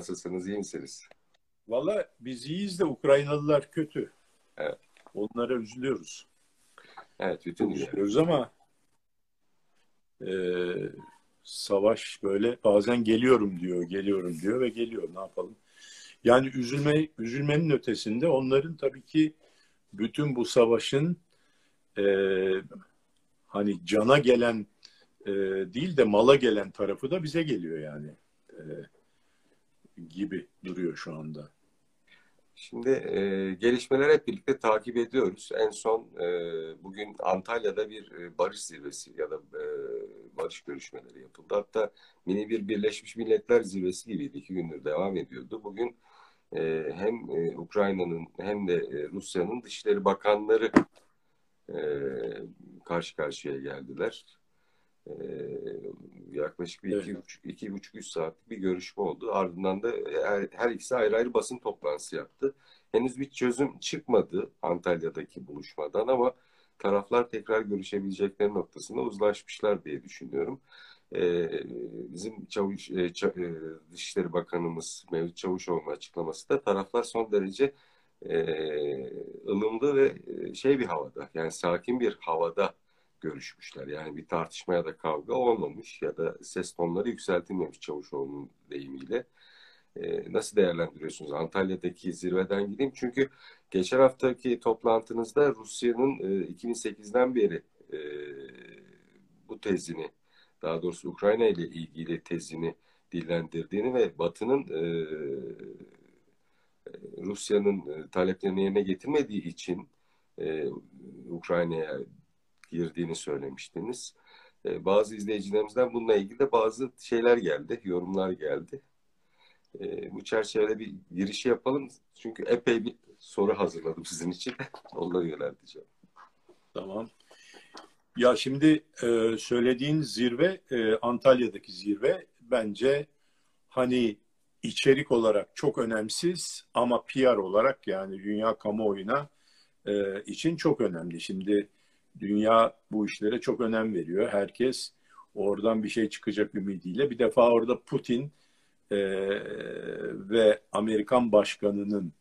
Nasılsınız, iyi misiniz? Valla biz iyiyiz de Ukraynalılar kötü. Evet. Onlara üzülüyoruz. Evet, bütün üzülüyoruz ama e, savaş böyle bazen geliyorum diyor, geliyorum diyor ve geliyor. Ne yapalım? Yani üzülme, üzülmenin ötesinde onların tabii ki bütün bu savaşın e, hani cana gelen e, değil de mala gelen tarafı da bize geliyor yani. E, gibi duruyor şu anda. Şimdi e, gelişmeleri hep birlikte takip ediyoruz. En son e, bugün Antalya'da bir e, barış zirvesi ya da e, barış görüşmeleri yapıldı. Hatta mini bir Birleşmiş Milletler zirvesi gibiydi. iki gündür devam ediyordu. Bugün e, hem e, Ukrayna'nın hem de e, Rusya'nın Dışişleri Bakanları e, karşı karşıya geldiler. E, yaklaşık bir evet. iki, buçuk, iki buçuk, üç saatlik bir görüşme oldu. Ardından da her, her ikisi ayrı ayrı basın toplantısı yaptı. Henüz bir çözüm çıkmadı Antalya'daki buluşmadan ama taraflar tekrar görüşebilecekleri noktasında uzlaşmışlar diye düşünüyorum. Ee, bizim Çavuş, e, Ça, e, Dışişleri Bakanımız Mevlüt Çavuşoğlu'nun açıklaması da taraflar son derece e, ılımlı ve e, şey bir havada yani sakin bir havada görüşmüşler. Yani bir tartışma ya da kavga olmamış ya da ses tonları yükseltilmemiş Çavuşoğlu'nun deyimiyle. E, nasıl değerlendiriyorsunuz? Antalya'daki zirveden gideyim. Çünkü geçen haftaki toplantınızda Rusya'nın e, 2008'den beri e, bu tezini, daha doğrusu Ukrayna ile ilgili tezini dillendirdiğini ve Batı'nın e, Rusya'nın e, taleplerini yerine getirmediği için e, Ukrayna'ya girdiğini söylemiştiniz. E, bazı izleyicilerimizden bununla ilgili de bazı şeyler geldi, yorumlar geldi. E, bu çerçevede bir girişi yapalım. Çünkü epey bir soru hazırladım sizin için. Onları yönelteceğim. Tamam. Ya şimdi e, söylediğin zirve, e, Antalya'daki zirve bence hani içerik olarak çok önemsiz ama PR olarak yani dünya kamuoyuna e, için çok önemli. Şimdi Dünya bu işlere çok önem veriyor. Herkes oradan bir şey çıkacak ümidiyle. Bir defa orada Putin e, ve Amerikan başkanının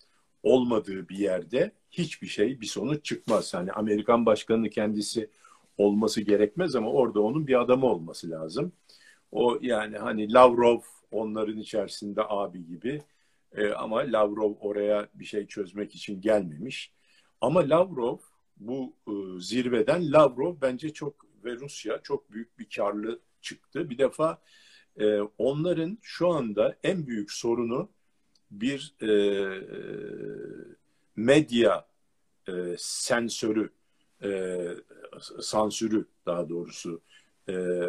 olmadığı bir yerde hiçbir şey, bir sonuç çıkmaz. Hani Amerikan başkanı kendisi olması gerekmez ama orada onun bir adamı olması lazım. O yani hani Lavrov onların içerisinde abi gibi e, ama Lavrov oraya bir şey çözmek için gelmemiş. Ama Lavrov bu e, zirveden Lavrov bence çok ve Rusya çok büyük bir karlı çıktı. Bir defa e, onların şu anda en büyük sorunu bir e, medya e, sensörü, e, sansürü daha doğrusu e,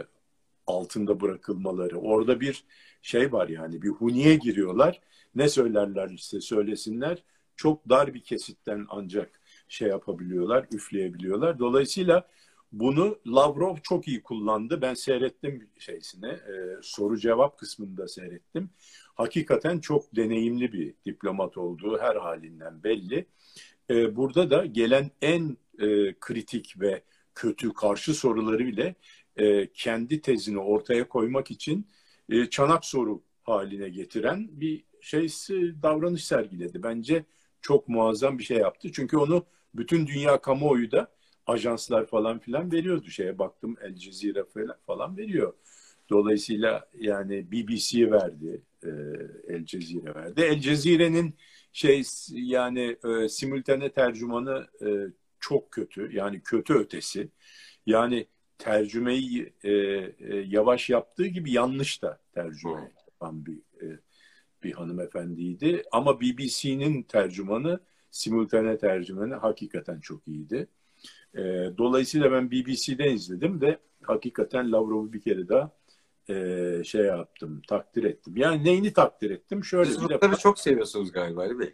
altında bırakılmaları. Orada bir şey var yani bir huniye giriyorlar. Ne söylerler işte söylesinler. Çok dar bir kesitten ancak şey yapabiliyorlar, üfleyebiliyorlar. Dolayısıyla bunu Lavrov çok iyi kullandı. Ben seyrettim şeysine, e, soru cevap kısmında seyrettim. Hakikaten çok deneyimli bir diplomat olduğu her halinden belli. E, burada da gelen en e, kritik ve kötü karşı soruları bile e, kendi tezini ortaya koymak için e, çanak soru haline getiren bir şeysi davranış sergiledi. Bence çok muazzam bir şey yaptı. Çünkü onu bütün dünya kamuoyu da ajanslar falan filan veriyordu şeye baktım El Cezire falan veriyor. Dolayısıyla yani BBC verdi, e, El Cezire verdi. El Cezire'nin şey yani e, simultane tercümanı e, çok kötü. Yani kötü ötesi. Yani tercümeyi e, e, yavaş yaptığı gibi yanlış da tercüme yapan bir e, bir hanımefendiydi. Ama BBC'nin tercümanı simultane tercümeni hakikaten çok iyiydi. E, dolayısıyla ben BBC'den izledim ve hakikaten Lavrov'u bir kere daha e, şey yaptım, takdir ettim. Yani neyini takdir ettim? Şöyle Siz bir defa... çok seviyorsunuz galiba Ali Bey.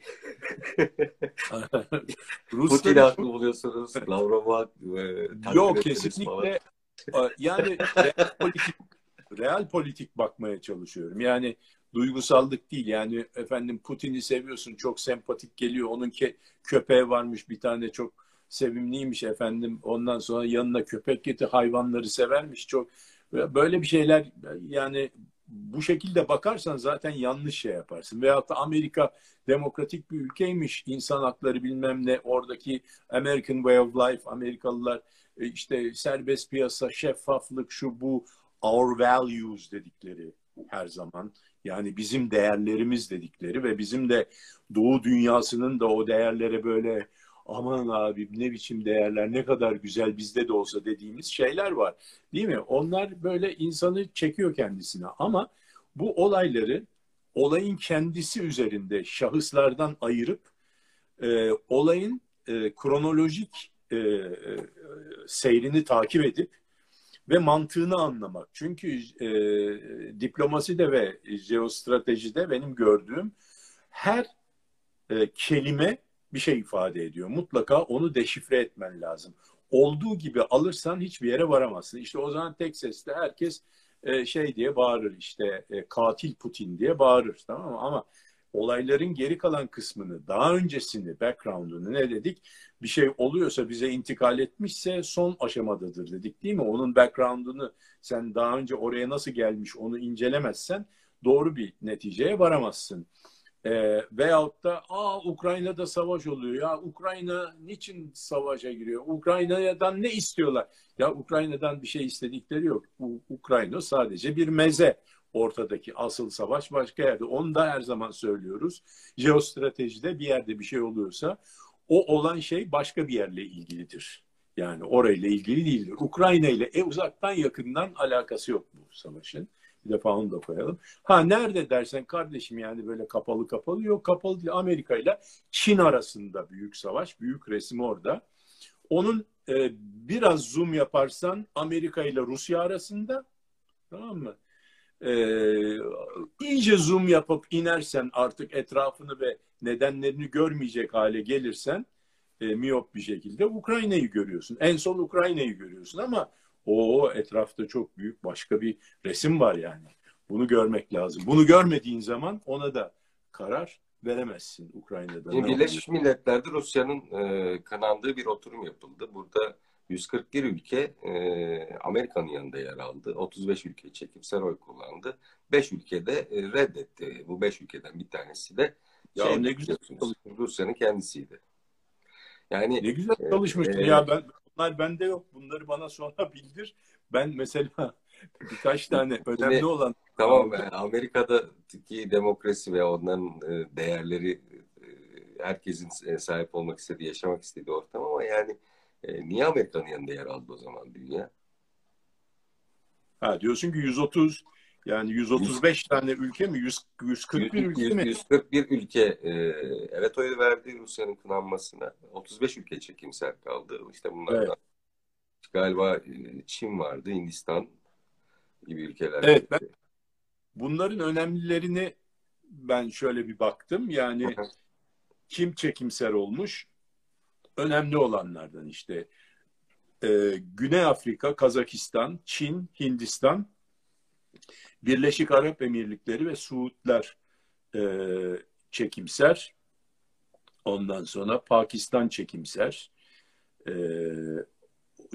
Putin'i haklı buluyorsunuz, Lavrov'u e, Yok kesinlikle. Falan. Yani real politik, real politik bakmaya çalışıyorum. Yani duygusallık değil. Yani efendim Putin'i seviyorsun çok sempatik geliyor. Onun ke köpeği varmış bir tane çok sevimliymiş efendim. Ondan sonra yanına köpek getir hayvanları severmiş çok. Böyle bir şeyler yani bu şekilde bakarsan zaten yanlış şey yaparsın. Veyahut da Amerika demokratik bir ülkeymiş, insan hakları bilmem ne, oradaki American Way of Life, Amerikalılar e, işte serbest piyasa, şeffaflık, şu bu, our values dedikleri her zaman. Yani bizim değerlerimiz dedikleri ve bizim de Doğu dünyasının da o değerlere böyle aman abi ne biçim değerler ne kadar güzel bizde de olsa dediğimiz şeyler var. Değil mi? Onlar böyle insanı çekiyor kendisine ama bu olayları olayın kendisi üzerinde şahıslardan ayırıp e, olayın e, kronolojik e, e, seyrini takip edip ve mantığını anlamak. Çünkü e, diplomaside ve jeostratejide benim gördüğüm her e, kelime bir şey ifade ediyor. Mutlaka onu deşifre etmen lazım. Olduğu gibi alırsan hiçbir yere varamazsın. İşte o zaman tek sesle herkes e, şey diye bağırır işte e, katil Putin diye bağırır tamam mı? Ama olayların geri kalan kısmını, daha öncesini, background'unu ne dedik? Bir şey oluyorsa bize intikal etmişse son aşamadadır dedik değil mi? Onun background'unu sen daha önce oraya nasıl gelmiş onu incelemezsen doğru bir neticeye varamazsın. E, veyahut da Aa, Ukrayna'da savaş oluyor. Ya Ukrayna niçin savaşa giriyor? Ukrayna'dan ne istiyorlar? Ya Ukrayna'dan bir şey istedikleri yok. U- Ukrayna sadece bir meze. Ortadaki asıl savaş başka yerde. Onu da her zaman söylüyoruz. Jeostratejide bir yerde bir şey oluyorsa o olan şey başka bir yerle ilgilidir. Yani orayla ilgili değildir. Ukrayna ile e, uzaktan yakından alakası yok bu savaşın. Bir defa onu da koyalım. Ha nerede dersen kardeşim yani böyle kapalı kapalı yok kapalı değil. Amerika ile Çin arasında büyük savaş. Büyük resim orada. Onun e, biraz zoom yaparsan Amerika ile Rusya arasında tamam mı? E, iyice zoom yapıp inersen artık etrafını ve nedenlerini görmeyecek hale gelirsen e, miyop bir şekilde Ukrayna'yı görüyorsun. En son Ukrayna'yı görüyorsun ama o etrafta çok büyük başka bir resim var yani. Bunu görmek lazım. Bunu görmediğin zaman ona da karar veremezsin Ukrayna'da. Birleşmiş Milletler'de Rusya'nın e, kınandığı bir oturum yapıldı. Burada 141 ülke e, Amerika'nın yanında yer aldı. 35 ülke çekimsel oy kullandı. 5 ülke de e, reddetti. Bu 5 ülkeden bir tanesi de ya şey, ne güzel Rusya'nın kendisiydi. Yani ne güzel çalışmıştın e, ya ben bunlar bende yok. Bunları bana sonra bildir. Ben mesela birkaç tane önemli Yine, olan Tamam yani Amerika'daki demokrasi ve onların e, değerleri e, herkesin sahip olmak istediği, yaşamak istediği ortam ama yani niye Amerika'nın yanında yer aldı o zaman dünya? Ha diyorsun ki 130 yani 135 100, tane ülke mi? 100, 141 100, ülke mi? 141 ülke e, evet oy verdi Rusya'nın kınanmasına. 35 ülke çekimsel kaldı. İşte bunlardan evet. galiba Çin vardı, Hindistan gibi ülkeler. Evet ben bunların önemlilerini ben şöyle bir baktım. Yani kim çekimser olmuş? Önemli olanlardan işte e, Güney Afrika, Kazakistan, Çin, Hindistan, Birleşik Arap Emirlikleri ve Suudlar e, çekimser. Ondan sonra Pakistan çekimser e,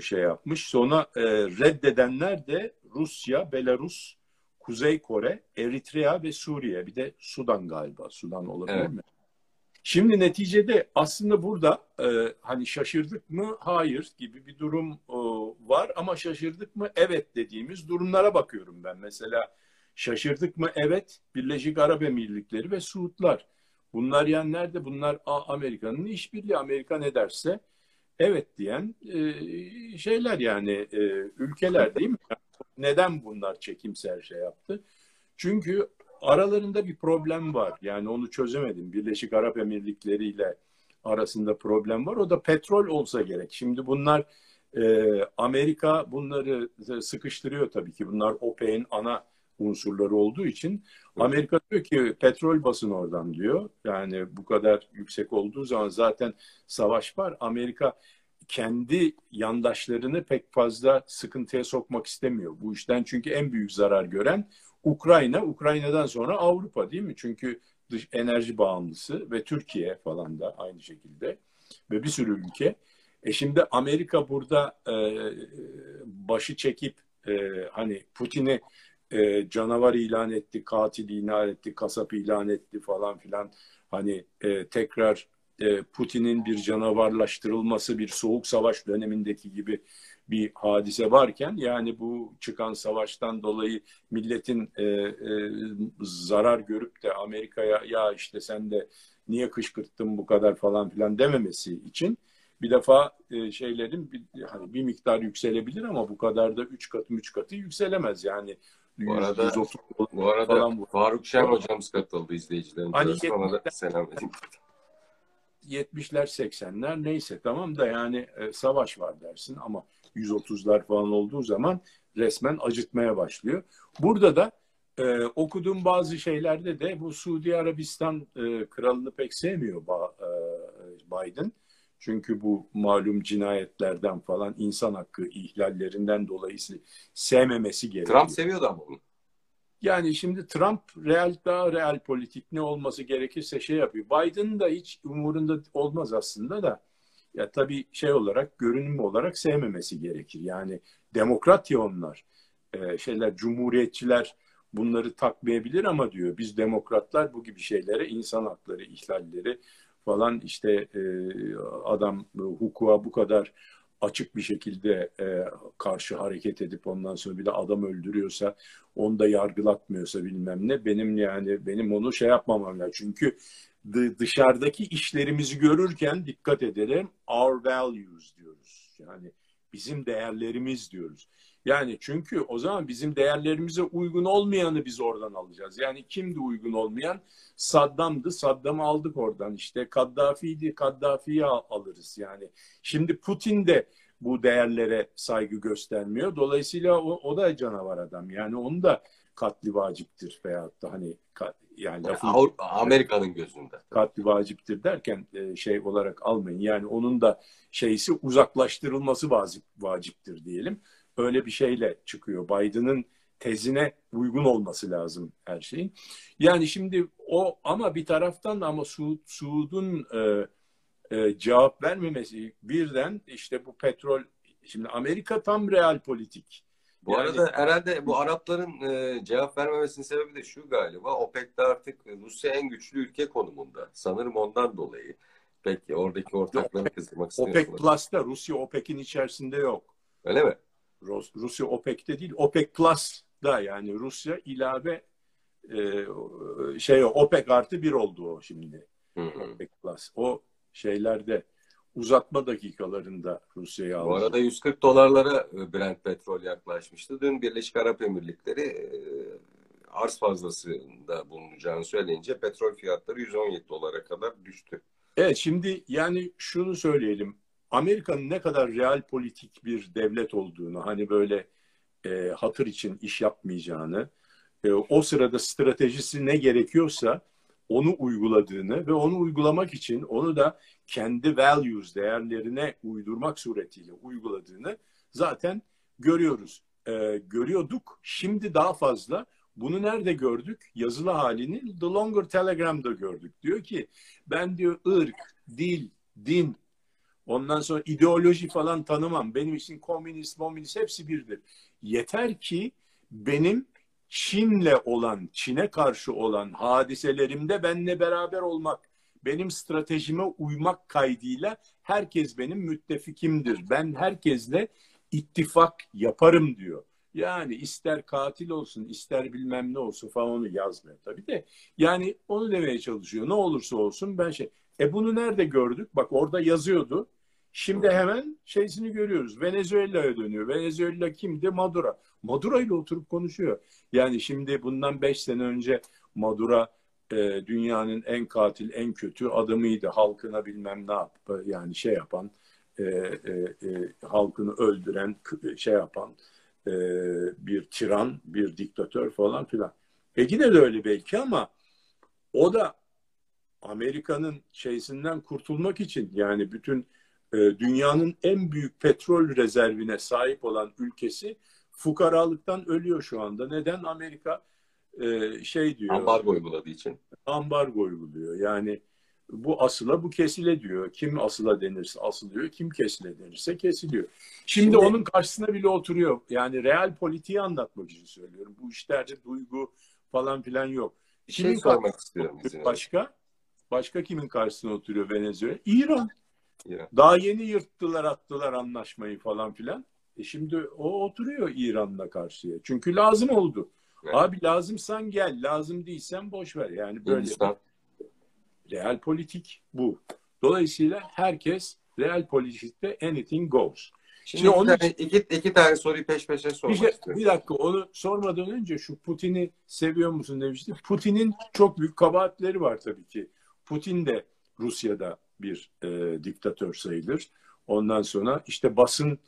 şey yapmış. Sonra e, reddedenler de Rusya, Belarus, Kuzey Kore, Eritrea ve Suriye. Bir de Sudan galiba. Sudan olabilir evet. mi? Şimdi neticede aslında burada e, hani şaşırdık mı? Hayır gibi bir durum e, var ama şaşırdık mı? Evet dediğimiz durumlara bakıyorum ben. Mesela şaşırdık mı? Evet Birleşik Arap Emirlikleri ve Suudlar. Bunlar yani nerede? Bunlar Amerika'nın işbirliği. Amerika ne derse evet diyen e, şeyler yani e, ülkeler değil mi? Neden bunlar çekimser şey yaptı? Çünkü aralarında bir problem var. Yani onu çözemedim. Birleşik Arap Emirlikleri ile arasında problem var. O da petrol olsa gerek. Şimdi bunlar e, Amerika bunları sıkıştırıyor tabii ki. Bunlar OPEC'in ana unsurları olduğu için Amerika diyor ki petrol basın oradan diyor. Yani bu kadar yüksek olduğu zaman zaten savaş var. Amerika kendi yandaşlarını pek fazla sıkıntıya sokmak istemiyor. Bu işten çünkü en büyük zarar gören Ukrayna, Ukrayna'dan sonra Avrupa değil mi? Çünkü dış enerji bağımlısı ve Türkiye falan da aynı şekilde ve bir sürü ülke. E şimdi Amerika burada e, başı çekip e, hani Putin'i e, canavar ilan etti, katil ilan etti, kasap ilan etti falan filan. Hani e, tekrar e, Putin'in bir canavarlaştırılması bir soğuk savaş dönemindeki gibi bir hadise varken yani bu çıkan savaştan dolayı milletin e, e, zarar görüp de Amerika'ya ya işte sen de niye kışkırttın bu kadar falan filan dememesi için bir defa e, şeylerin bir, hani bir miktar yükselebilir ama bu kadar da üç katı üç katı yükselemez yani. Bu arada, 130 bu arada falan bu. Faruk Şen hocamız katıldı izleyicilerin. Hani Ona da selam edeyim. 70'ler 80'ler neyse tamam da yani e, savaş var dersin ama 130'lar falan olduğu zaman resmen acıtmaya başlıyor. Burada da e, okuduğum bazı şeylerde de bu Suudi Arabistan e, kralını pek sevmiyor ba, e, Biden. Çünkü bu malum cinayetlerden falan insan hakkı ihlallerinden dolayı sevmemesi gerekiyor. Trump seviyordu ama bunu. Yani şimdi Trump real daha real politik ne olması gerekirse şey yapıyor. Biden da hiç umurunda olmaz aslında da ya tabii şey olarak görünüm olarak sevmemesi gerekir. Yani demokrat ya onlar. Ee, şeyler cumhuriyetçiler bunları takmayabilir ama diyor biz demokratlar bu gibi şeylere insan hakları ihlalleri falan işte e, adam hukuka bu kadar açık bir şekilde e, karşı hareket edip ondan sonra bir de adam öldürüyorsa onu da yargılatmıyorsa bilmem ne benim yani benim onu şey yapmamam lazım. Çünkü dışarıdaki işlerimizi görürken dikkat edelim our values diyoruz. Yani bizim değerlerimiz diyoruz. Yani çünkü o zaman bizim değerlerimize uygun olmayanı biz oradan alacağız. Yani kimdi uygun olmayan? Saddam'dı. Saddam'ı aldık oradan. İşte Kaddafi'ydi. Kaddafi'yi alırız yani. Şimdi Putin de bu değerlere saygı göstermiyor. Dolayısıyla o, o da canavar adam. Yani onu da katli vaciptir veyahut da hani yani lafın Amerika'nın gözünde. Katli vaciptir derken e, şey olarak almayın. Yani onun da şeysi uzaklaştırılması vacip, vaciptir diyelim. Öyle bir şeyle çıkıyor. Biden'ın tezine uygun olması lazım her şeyin. Yani şimdi o ama bir taraftan da ama Suud, Suud'un e, e, cevap vermemesi birden işte bu petrol şimdi Amerika tam real politik. Bu yani, arada herhalde bu Arapların e, cevap vermemesinin sebebi de şu galiba. OPEC'te artık Rusya en güçlü ülke konumunda. Sanırım ondan dolayı. Peki oradaki ortaklarını kızdırmak istiyorlar. OPEC Plus'ta Rusya OPEC'in içerisinde yok. Öyle mi? Rusya OPEC'te değil. OPEC Plus'da yani Rusya ilave e, şey OPEC artı bir oldu o şimdi. Hı hı. OPEC Plus. O şeylerde uzatma dakikalarında Rusya'ya aldı. Bu arada 140 dolarlara e, Brent petrol yaklaşmıştı. Dün Birleşik Arap Emirlikleri e, arz fazlasında bulunacağını söyleyince petrol fiyatları 117 dolara kadar düştü. Evet şimdi yani şunu söyleyelim. Amerika'nın ne kadar real politik bir devlet olduğunu hani böyle e, hatır için iş yapmayacağını e, o sırada stratejisi ne gerekiyorsa onu uyguladığını ve onu uygulamak için onu da kendi values değerlerine uydurmak suretiyle uyguladığını zaten görüyoruz. Ee, görüyorduk. Şimdi daha fazla bunu nerede gördük? Yazılı halini The Longer Telegram'da gördük. Diyor ki ben diyor ırk, dil, din, ondan sonra ideoloji falan tanımam. Benim için komünist, komünist hepsi birdir. Yeter ki benim Çin'le olan, Çin'e karşı olan hadiselerimde benle beraber olmak, benim stratejime uymak kaydıyla herkes benim müttefikimdir. Ben herkesle ittifak yaparım diyor. Yani ister katil olsun, ister bilmem ne olsun falan onu yazmıyor tabii de. Yani onu demeye çalışıyor. Ne olursa olsun ben şey. E bunu nerede gördük? Bak orada yazıyordu. Şimdi hemen şeysini görüyoruz. Venezuela'ya dönüyor. Venezuela kimdi? Maduro. Maduro ile oturup konuşuyor. Yani şimdi bundan beş sene önce Maduro e, dünyanın en katil, en kötü adamıydı. Halkına bilmem ne yap, yani şey yapan, e, e, e, halkını öldüren, şey yapan e, bir tiran, bir diktatör falan filan. E yine de öyle belki ama o da Amerika'nın şeysinden kurtulmak için yani bütün e, dünyanın en büyük petrol rezervine sahip olan ülkesi fukaralıktan ölüyor şu anda. Neden? Amerika e, şey diyor. Ambargo uyguladığı için. Ambargo uyguluyor. Yani bu asıla bu kesile diyor. Kim asıla denirse asılıyor, kim kesile denirse kesiliyor. Şimdi, Şimdi onun karşısına bile oturuyor. Yani real politiği anlatmak için söylüyorum. Bu işlerde duygu falan filan yok. Bir şey sormak istiyorum. Başka? Başka kimin karşısına oturuyor Venezuela? İran. İran. Daha yeni yırttılar attılar anlaşmayı falan filan. E şimdi o oturuyor İran'la karşıya. Çünkü lazım oldu. Evet. Abi lazımsan gel, lazım değilsen boş ver. Yani böyle Hindistan. real politik bu. Dolayısıyla herkes real politikte anything goes. Şimdi, Şimdi iki, tane, iki, iki tane soruyu peş peşe sormak bir, şey, istiyorum. Bir dakika onu sormadan önce şu Putin'i seviyor musun demiştim. Putin'in çok büyük kabahatleri var tabii ki. Putin de Rusya'da bir e, diktatör sayılır. Ondan sonra işte basın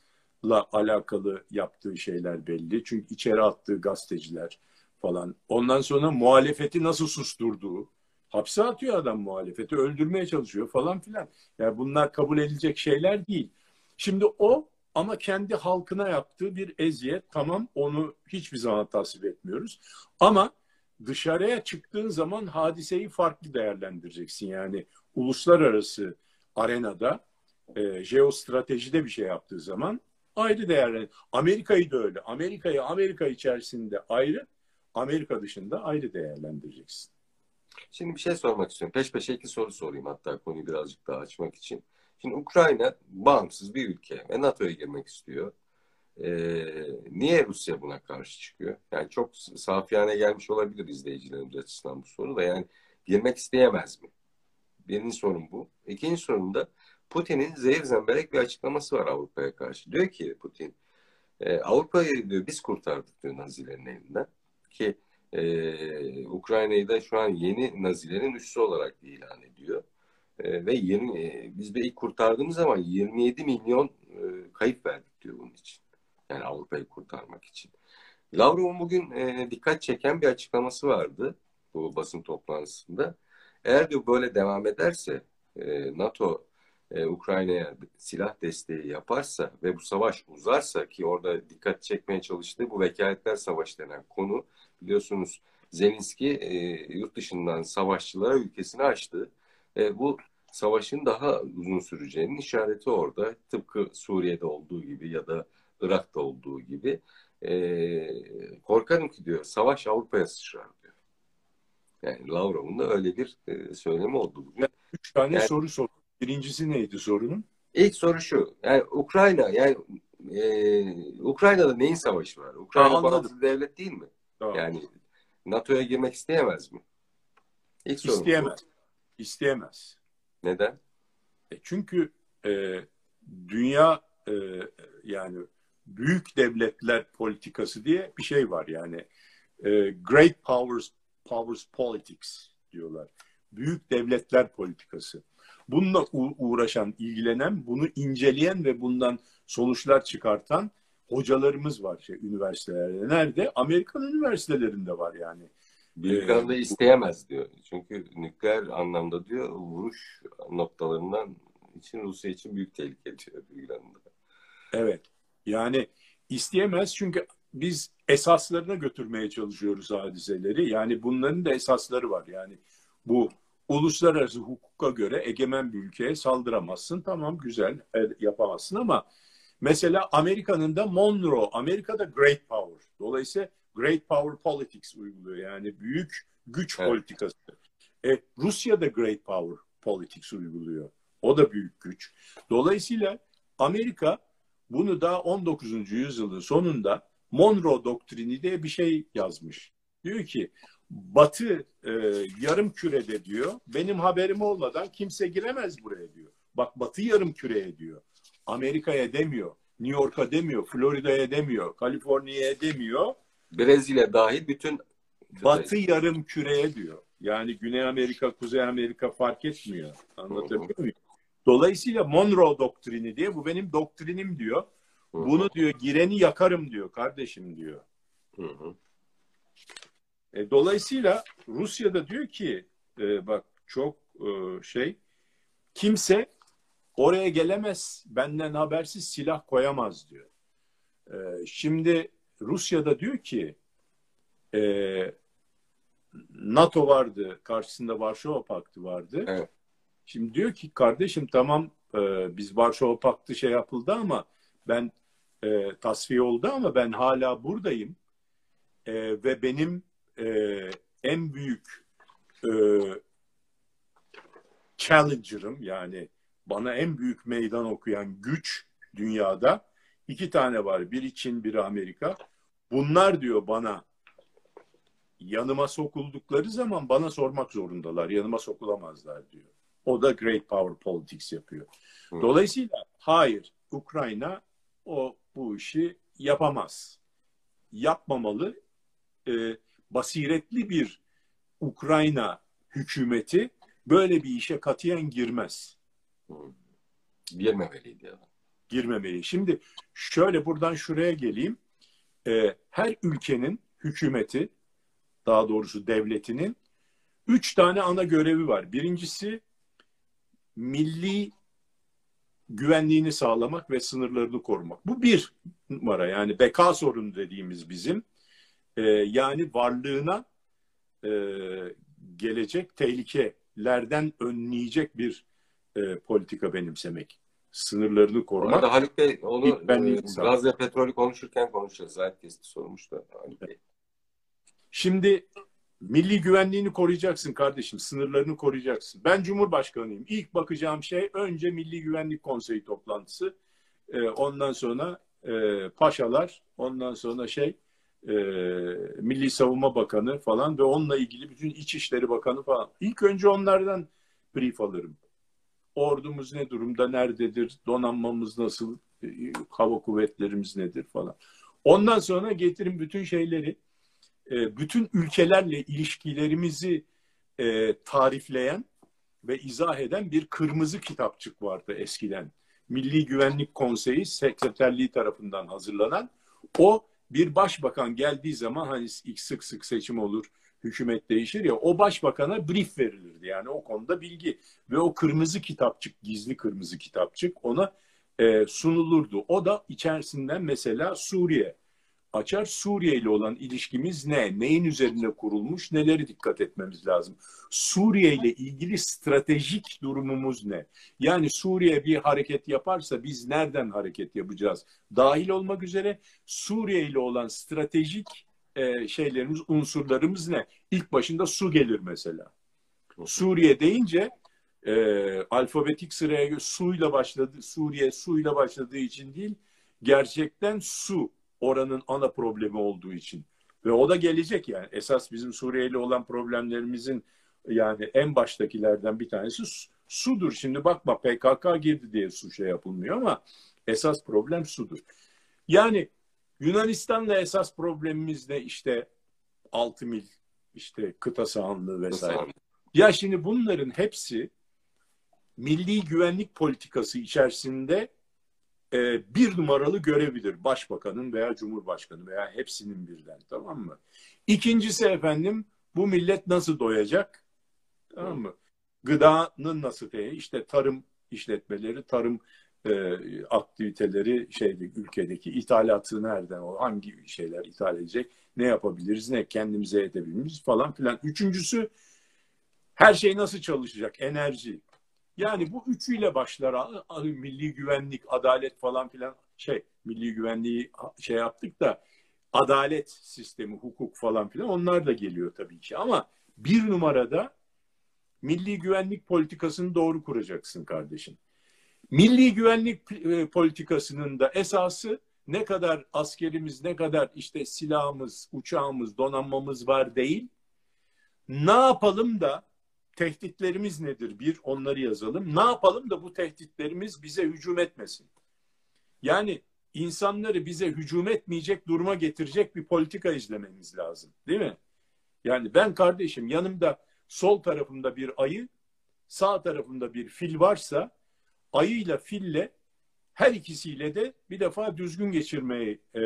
alakalı yaptığı şeyler belli. Çünkü içeri attığı gazeteciler falan. Ondan sonra muhalefeti nasıl susturduğu. Hapse atıyor adam muhalefeti. Öldürmeye çalışıyor falan filan. Yani bunlar kabul edilecek şeyler değil. Şimdi o ama kendi halkına yaptığı bir eziyet. Tamam onu hiçbir zaman tasvip etmiyoruz. Ama dışarıya çıktığın zaman hadiseyi farklı değerlendireceksin. Yani uluslararası arenada e, jeostratejide bir şey yaptığı zaman ayrı değerler. Amerika'yı da öyle. Amerika'yı Amerika içerisinde ayrı, Amerika dışında ayrı değerlendireceksin. Şimdi bir şey sormak istiyorum. Peş peşe iki soru sorayım hatta konuyu birazcık daha açmak için. Şimdi Ukrayna bağımsız bir ülke ve NATO'ya girmek istiyor. Ee, niye Rusya buna karşı çıkıyor? Yani çok safiyane gelmiş olabilir izleyicilerimiz açısından bu soru da yani girmek isteyemez mi? Birinci sorun bu. İkinci sorun da Putin'in zehir zemberek bir açıklaması var Avrupa'ya karşı. Diyor ki Putin, e, Avrupa'yı diyor biz kurtardık diyor Nazilerin elinden. Ki e, Ukrayna'yı da şu an yeni Nazilerin üssü olarak ilan ediyor. E, ve 20, e, biz de ilk kurtardığımız zaman 27 milyon e, kayıp verdik diyor bunun için. Yani Avrupa'yı kurtarmak için. Lavrov'un bugün e, dikkat çeken bir açıklaması vardı bu basın toplantısında. Eğer diyor böyle devam ederse e, NATO e, Ukrayna'ya silah desteği yaparsa ve bu savaş uzarsa ki orada dikkat çekmeye çalıştığı bu vekaletler savaşı denen konu biliyorsunuz Zelenski e, yurt dışından savaşçılara ülkesini açtı. E, bu savaşın daha uzun süreceğinin işareti orada. Tıpkı Suriye'de olduğu gibi ya da Irak'ta olduğu gibi. E, korkarım ki diyor savaş Avrupa'ya sıçrar diyor. Yani Lavrov'un da öyle bir e, söylemi oldu bugün. Üç tane yani, soru sordum. Birincisi neydi sorunun? İlk soru şu. Yani Ukrayna yani e, Ukrayna'da neyin savaşı var? Ukrayna bağımsız devlet değil mi? Tamam. Yani NATO'ya girmek isteyemez mi? İlk soru. İsteyemez. İsteyemez. Neden? E çünkü e, dünya e, yani büyük devletler politikası diye bir şey var yani. E, great powers powers politics diyorlar. Büyük devletler politikası. Bununla uğraşan, ilgilenen, bunu inceleyen ve bundan sonuçlar çıkartan hocalarımız var şey üniversitelerde. Nerede? Amerikan üniversitelerinde var yani. Büyük ee, anda isteyemez diyor. Çünkü nükleer anlamda diyor vuruş noktalarından için Rusya için büyük tehlike diyor büyük anda. Evet. Yani isteyemez çünkü biz esaslarına götürmeye çalışıyoruz hadiseleri. Yani bunların da esasları var. Yani bu uluslararası hukuka göre egemen bir ülkeye saldıramazsın. Tamam güzel e, yapamazsın ama mesela Amerika'nın da Monroe, Amerika'da Great Power. Dolayısıyla Great Power Politics uyguluyor. Yani büyük güç evet. politikası. E, Rusya da Great Power Politics uyguluyor. O da büyük güç. Dolayısıyla Amerika bunu da 19. yüzyılın sonunda Monroe doktrini diye bir şey yazmış. Diyor ki Batı e, yarım kürede diyor. Benim haberim olmadan kimse giremez buraya diyor. Bak Batı yarım küreye diyor. Amerika'ya demiyor. New York'a demiyor. Florida'ya demiyor. Kaliforniya'ya demiyor. Brezilya dahil bütün Batı yarım küreye diyor. Yani Güney Amerika, Kuzey Amerika fark etmiyor. Anlatabiliyor muyum? Dolayısıyla Monroe doktrini diye bu benim doktrinim diyor. Bunu diyor gireni yakarım diyor kardeşim diyor. Hı hı. E, dolayısıyla Rusya da diyor ki e, bak çok e, şey kimse oraya gelemez benden habersiz silah koyamaz diyor. E, şimdi Rusya da diyor ki e, NATO vardı karşısında Varşova Paktı vardı. Evet. Şimdi diyor ki kardeşim tamam e, biz Varşova Paktı şey yapıldı ama ben e, tasfiye oldu ama ben hala buradayım e, ve benim e, en büyük e, challenger'ım yani bana en büyük meydan okuyan güç dünyada iki tane var. Biri Çin, biri Amerika. Bunlar diyor bana yanıma sokuldukları zaman bana sormak zorundalar. Yanıma sokulamazlar diyor. O da great power politics yapıyor. Dolayısıyla hayır Ukrayna o bu işi yapamaz. Yapmamalı. E, basiretli bir Ukrayna hükümeti böyle bir işe katiyen girmez. Girmemeliydi ya. Girmemeli. Şimdi şöyle buradan şuraya geleyim. E, her ülkenin hükümeti, daha doğrusu devletinin üç tane ana görevi var. Birincisi milli güvenliğini sağlamak ve sınırlarını korumak. Bu bir numara yani beka sorunu dediğimiz bizim. E, yani varlığına e, gelecek tehlikelerden önleyecek bir e, politika benimsemek. Sınırlarını korumak. Orada Haluk Bey onu e, gaz ve petrolü konuşurken konuşacağız. Herkes sormuş da Haluk Bey. Şimdi milli güvenliğini koruyacaksın kardeşim, sınırlarını koruyacaksın. Ben Cumhurbaşkanıyım. İlk bakacağım şey önce Milli Güvenlik Konseyi toplantısı. Ee, ondan sonra e, paşalar, ondan sonra şey e, Milli Savunma Bakanı falan ve onunla ilgili bütün İçişleri Bakanı falan. İlk önce onlardan brief alırım. Ordumuz ne durumda, nerededir, donanmamız nasıl, e, hava kuvvetlerimiz nedir falan. Ondan sonra getirin bütün şeyleri e, bütün ülkelerle ilişkilerimizi e, tarifleyen ve izah eden bir kırmızı kitapçık vardı eskiden. Milli Güvenlik Konseyi Sekreterliği tarafından hazırlanan o bir başbakan geldiği zaman hani ilk sık sık seçim olur, hükümet değişir ya o başbakana brief verilirdi. Yani o konuda bilgi ve o kırmızı kitapçık, gizli kırmızı kitapçık ona e, sunulurdu. O da içerisinden mesela Suriye açar. Suriye ile olan ilişkimiz ne? Neyin üzerine kurulmuş? Neleri dikkat etmemiz lazım? Suriye ile ilgili stratejik durumumuz ne? Yani Suriye bir hareket yaparsa biz nereden hareket yapacağız? Dahil olmak üzere Suriye ile olan stratejik e, şeylerimiz, unsurlarımız ne? İlk başında su gelir mesela. Suriye deyince e, alfabetik sıraya suyla başladı. Suriye suyla başladığı için değil, gerçekten su oranın ana problemi olduğu için. Ve o da gelecek yani. Esas bizim Suriye ile olan problemlerimizin yani en baştakilerden bir tanesi su, sudur. Şimdi bakma PKK girdi diye su şey yapılmıyor ama esas problem sudur. Yani Yunanistan'la esas problemimiz de işte 6 mil işte kıta sahanlığı vesaire. Ya şimdi bunların hepsi milli güvenlik politikası içerisinde e, bir numaralı görevidir. Başbakanın veya cumhurbaşkanı veya hepsinin birden tamam mı? İkincisi efendim bu millet nasıl doyacak? Tamam mı? Gıdanın nasıl diye işte tarım işletmeleri, tarım e, aktiviteleri şeyde ülkedeki ithalatı nereden o hangi şeyler ithal edecek? Ne yapabiliriz? Ne kendimize edebiliriz falan filan. Üçüncüsü her şey nasıl çalışacak? Enerji. Yani bu üçüyle başlar milli güvenlik, adalet falan filan şey milli güvenliği şey yaptık da adalet sistemi, hukuk falan filan onlar da geliyor tabii ki. Ama bir numarada milli güvenlik politikasını doğru kuracaksın kardeşim. Milli güvenlik politikasının da esası ne kadar askerimiz, ne kadar işte silahımız, uçağımız, donanmamız var değil. Ne yapalım da tehditlerimiz nedir? Bir, onları yazalım. Ne yapalım da bu tehditlerimiz bize hücum etmesin? Yani insanları bize hücum etmeyecek duruma getirecek bir politika izlememiz lazım. Değil mi? Yani ben kardeşim yanımda sol tarafımda bir ayı, sağ tarafımda bir fil varsa ayıyla fille her ikisiyle de bir defa düzgün geçirmeyi e,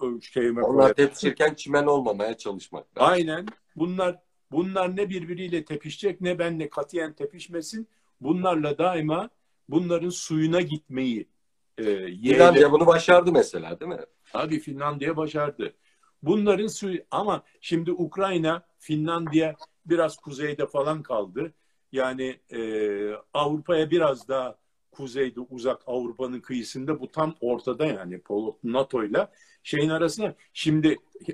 ölçeğime Onlar tepişirken çimen olmamaya çalışmak lazım. Aynen. Bunlar Bunlar ne birbiriyle tepişecek ne benle katiyen tepişmesin. Bunlarla daima bunların suyuna gitmeyi e, Finlandiya bunu başardı mesela değil mi? Abi Finlandiya başardı. Bunların suyu ama şimdi Ukrayna, Finlandiya biraz kuzeyde falan kaldı. Yani e, Avrupa'ya biraz daha kuzeyde uzak Avrupa'nın kıyısında bu tam ortada yani NATO ile şeyin arasında. Şimdi e,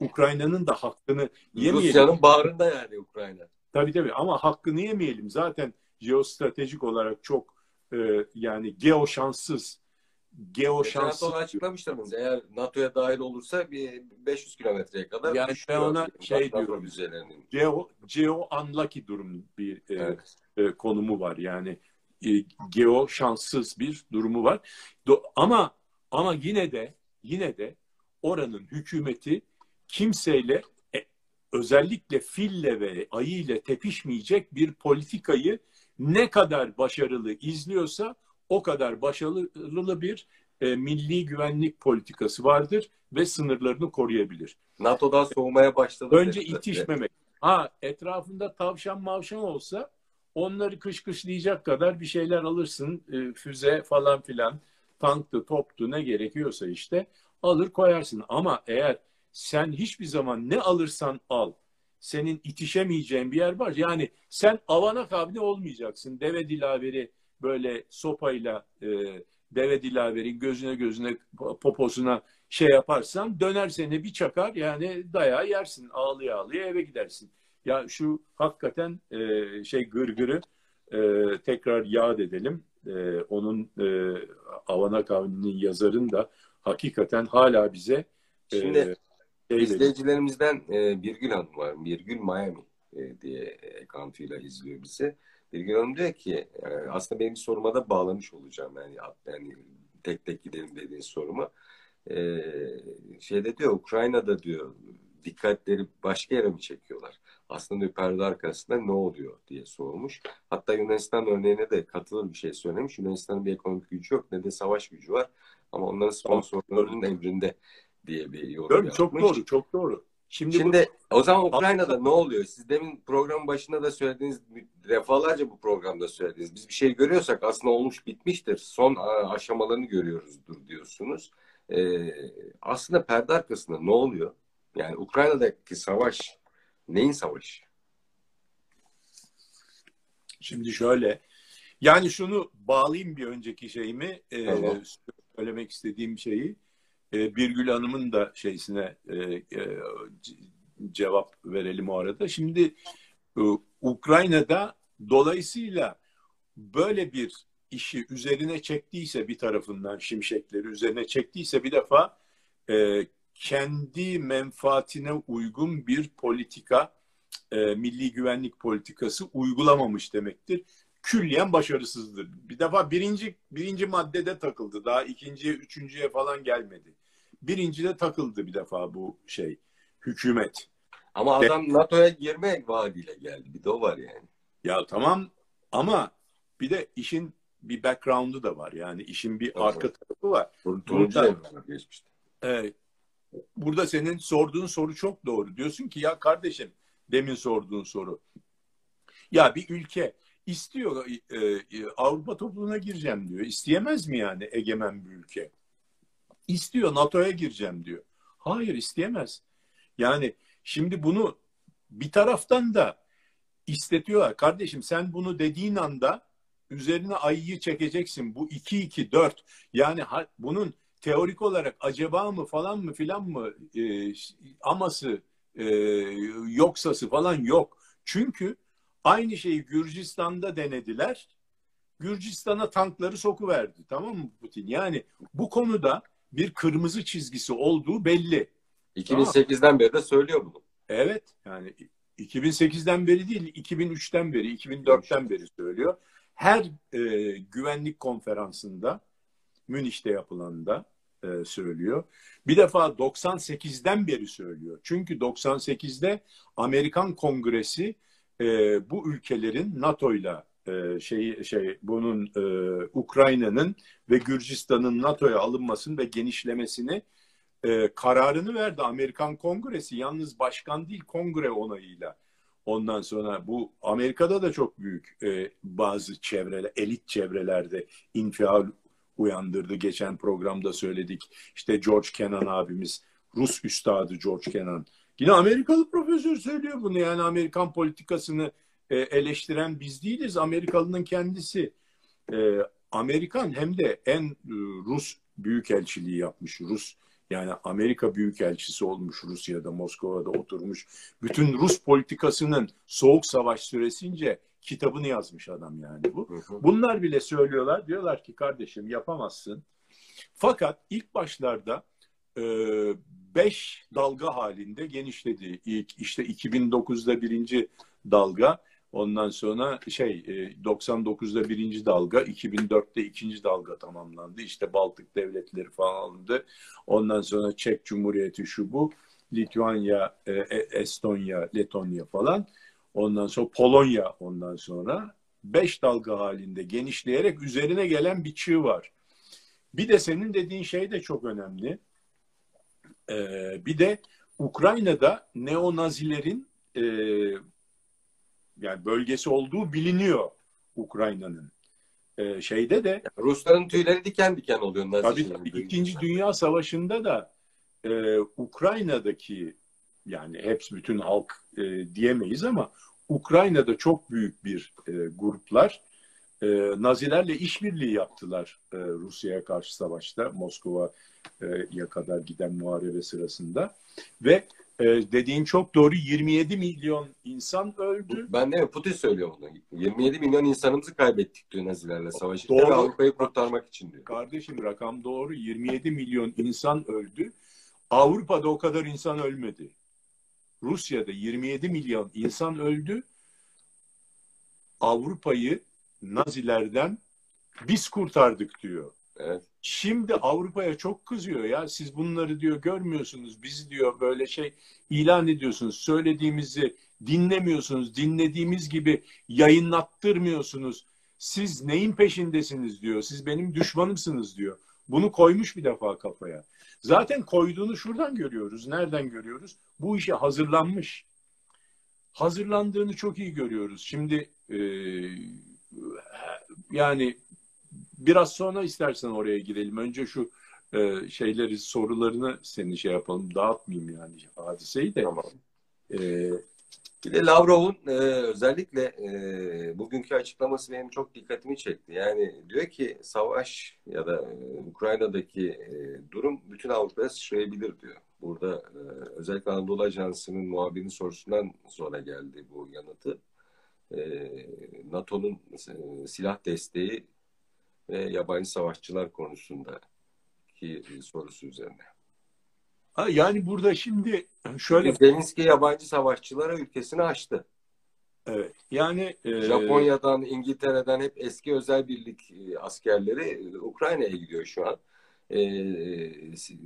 Ukrayna'nın da hakkını yemeyelim. Rusya'nın bağrında yani Ukrayna. Tabii tabii ama hakkını yemeyelim. Zaten jeostratejik olarak çok e, yani geoşanssız geoşanssız. NATO açıklamıştınız. Eğer NATO'ya dahil olursa bir 500 kilometreye kadar yani ben ona şey diyorum. Geo, geo unlucky durum bir e, evet. e, konumu var. Yani e, geo şanssız bir durumu var. Do, ama ama yine de yine de oranın hükümeti kimseyle e, özellikle fille ve ayı ile tepişmeyecek bir politikayı ne kadar başarılı izliyorsa o kadar başarılı bir e, milli güvenlik politikası vardır ve sınırlarını koruyabilir. NATO'dan soğumaya başladı. Önce itişmemek. Ha etrafında tavşan mavşan olsa onları kışkışlayacak kadar bir şeyler alırsın. E, füze falan filan, tanktı, toptu ne gerekiyorsa işte alır koyarsın. Ama eğer sen hiçbir zaman ne alırsan al, senin itişemeyeceğin bir yer var. Yani sen avana kavli olmayacaksın. Deve dilaveri böyle sopayla e, deve dilaverin gözüne gözüne poposuna şey yaparsan döner seni bir çakar yani dayağı yersin ağlıya ağlıya eve gidersin. Ya şu hakikaten e, şey gırgırı e, tekrar yad edelim. E, onun e, Avana Kavni'nin yazarın da hakikaten hala bize e, Şimdi şey izleyicilerimizden e, Birgül Hanım var. Birgül Miami e, diye account'uyla izliyor bizi. Birgül Hanım diyor ki e, aslında benim soruma da bağlamış olacağım. Yani, yani tek tek gidelim dediğin soruma. E, şeyde diyor Ukrayna'da diyor dikkatleri başka yere mi çekiyorlar? Aslında diyor perde arkasında ne oluyor diye sormuş. Hatta Yunanistan örneğine de katılır bir şey söylemiş. Yunanistan'ın bir ekonomik gücü yok ne de savaş gücü var. Ama onların sponsorlarının emrinde diye bir yorum Doğru, Çok doğru, çok doğru. Şimdi, Şimdi bu... o zaman Ukrayna'da ne oluyor? Siz demin programın başında da söylediğiniz, defalarca bu programda söylediğiniz, biz bir şey görüyorsak aslında olmuş bitmiştir. Son aşamalarını görüyoruzdur diyorsunuz. Ee, aslında perde arkasında ne oluyor? Yani Ukrayna'daki savaş neyin savaşı? Şimdi şöyle, yani şunu bağlayayım bir önceki şeyimi, tamam. e, söylemek istediğim şeyi e, Birgül Hanım'ın da şeysine e, e, cevap verelim o arada. Şimdi e, Ukrayna'da dolayısıyla böyle bir işi üzerine çektiyse bir tarafından şimşekleri üzerine çektiyse bir defa e, kendi menfaatine uygun bir politika, e, milli güvenlik politikası uygulamamış demektir külliyen başarısızdır. Bir defa birinci birinci maddede takıldı. Daha ikinciye, üçüncüye falan gelmedi. Birincide takıldı bir defa bu şey hükümet. Ama adam NATO'ya girme vaadiyle geldi. Bir de o var yani. Ya tamam ama bir de işin bir background'u da var. Yani işin bir evet. arka tarafı var. Burada, geçmişti. E, burada senin sorduğun soru çok doğru. Diyorsun ki ya kardeşim demin sorduğun soru. Ya bir ülke istiyor e, e, Avrupa topluluğuna gireceğim diyor. İsteyemez mi yani egemen bir ülke? İstiyor NATO'ya gireceğim diyor. Hayır isteyemez. Yani şimdi bunu bir taraftan da istetiyorlar. Kardeşim sen bunu dediğin anda üzerine ayıyı çekeceksin. Bu 2-2-4 yani bunun teorik olarak acaba mı falan mı filan mı e, aması e, yoksası falan yok. Çünkü Aynı şeyi Gürcistan'da denediler. Gürcistan'a tankları sokuverdi. Tamam mı Putin? Yani bu konuda bir kırmızı çizgisi olduğu belli. 2008'den tamam. beri de söylüyor bunu. Evet. Yani 2008'den beri değil, 2003'ten beri, 2004'ten beri söylüyor. Her e, güvenlik konferansında, Münih'te yapılanda e, söylüyor. Bir defa 98'den beri söylüyor. Çünkü 98'de Amerikan Kongresi e, bu ülkelerin NATO'yla e, şey şey bunun e, Ukrayna'nın ve Gürcistan'ın NATO'ya alınmasını ve genişlemesini e, kararını verdi Amerikan Kongresi. Yalnız başkan değil kongre onayıyla. Ondan sonra bu Amerika'da da çok büyük e, bazı çevreler, elit çevrelerde infial uyandırdı. Geçen programda söyledik. İşte George Kennan abimiz, Rus üstadı George Kennan Yine Amerikalı profesör söylüyor bunu yani Amerikan politikasını e, eleştiren biz değiliz. Amerikalının kendisi. E, Amerikan hem de en e, Rus büyükelçiliği yapmış. Rus yani Amerika büyükelçisi olmuş Rusya'da, Moskova'da oturmuş. Bütün Rus politikasının soğuk savaş süresince kitabını yazmış adam yani bu. Bunlar bile söylüyorlar. Diyorlar ki kardeşim yapamazsın. Fakat ilk başlarda e, beş dalga halinde genişledi. İlk işte 2009'da birinci dalga, ondan sonra şey 99'da birinci dalga, 2004'te ikinci dalga tamamlandı. İşte Baltık devletleri falan alındı. Ondan sonra Çek Cumhuriyeti şu bu, Litvanya, Estonya, Letonya falan. Ondan sonra Polonya ondan sonra beş dalga halinde genişleyerek üzerine gelen bir çığ var. Bir de senin dediğin şey de çok önemli. Ee, bir de Ukrayna'da neonazilerin e, yani bölgesi olduğu biliniyor Ukrayna'nın. Ee, şeyde de Rusların tüyleri diken diken oluyor. Nazi tabii, tabii İkinci Dünya Savaşı'nda da e, Ukrayna'daki yani hepsi bütün halk e, diyemeyiz ama Ukrayna'da çok büyük bir e, gruplar e, Nazilerle işbirliği yaptılar e, Rusya'ya karşı savaşta Moskova'ya kadar giden muharebe sırasında ve e, dediğin çok doğru 27 milyon insan öldü. Ben de Putin söylüyor bunu. 27 milyon insanımızı kaybettik diyor Nazilerle savaşırken doğru. Avrupa'yı kurtarmak için diyor. Kardeşim rakam doğru 27 milyon insan öldü. Avrupa'da o kadar insan ölmedi. Rusya'da 27 milyon insan öldü. Avrupa'yı Nazilerden biz kurtardık diyor. Evet. Şimdi Avrupa'ya çok kızıyor ya. Siz bunları diyor görmüyorsunuz. Bizi diyor böyle şey ilan ediyorsunuz. Söylediğimizi dinlemiyorsunuz. Dinlediğimiz gibi yayınlattırmıyorsunuz. Siz neyin peşindesiniz diyor. Siz benim düşmanımsınız diyor. Bunu koymuş bir defa kafaya. Zaten koyduğunu şuradan görüyoruz. Nereden görüyoruz? Bu işe hazırlanmış. Hazırlandığını çok iyi görüyoruz. Şimdi e, yani biraz sonra istersen oraya girelim. Önce şu e, şeyleri sorularını seni şey yapalım. Dağıtmayayım yani hadiseyi de. Tamam. E, bir de Lavrov'un e, özellikle e, bugünkü açıklaması benim çok dikkatimi çekti. Yani diyor ki savaş ya da e, Ukrayna'daki e, durum bütün Avrupa'ya sıçrayabilir diyor. Burada e, özellikle Anadolu Ajansı'nın muhabirinin sorusundan sonra geldi bu yanıtı. E, NATO'nun e, silah desteği ve yabancı savaşçılar konusunda ki sorusu üzerine. Ha, yani burada şimdi şöyle... Zelenski yabancı savaşçılara ülkesini açtı. Evet. Yani e... Japonya'dan, İngiltere'den hep eski özel birlik e, askerleri Ukrayna'ya gidiyor şu an. E,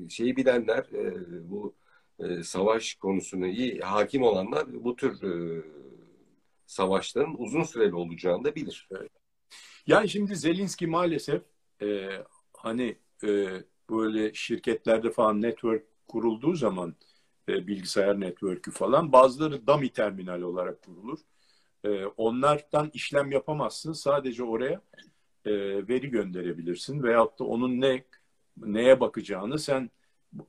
şeyi bilenler, e, bu e, savaş konusunu iyi hakim olanlar bu tür e, savaşların uzun süreli olacağını da bilir. Evet. Yani şimdi Zelinski maalesef e, hani e, böyle şirketlerde falan network kurulduğu zaman e, bilgisayar network'ü falan bazıları dummy terminal olarak kurulur. E, onlardan işlem yapamazsın. Sadece oraya e, veri gönderebilirsin veyahut da onun ne neye bakacağını sen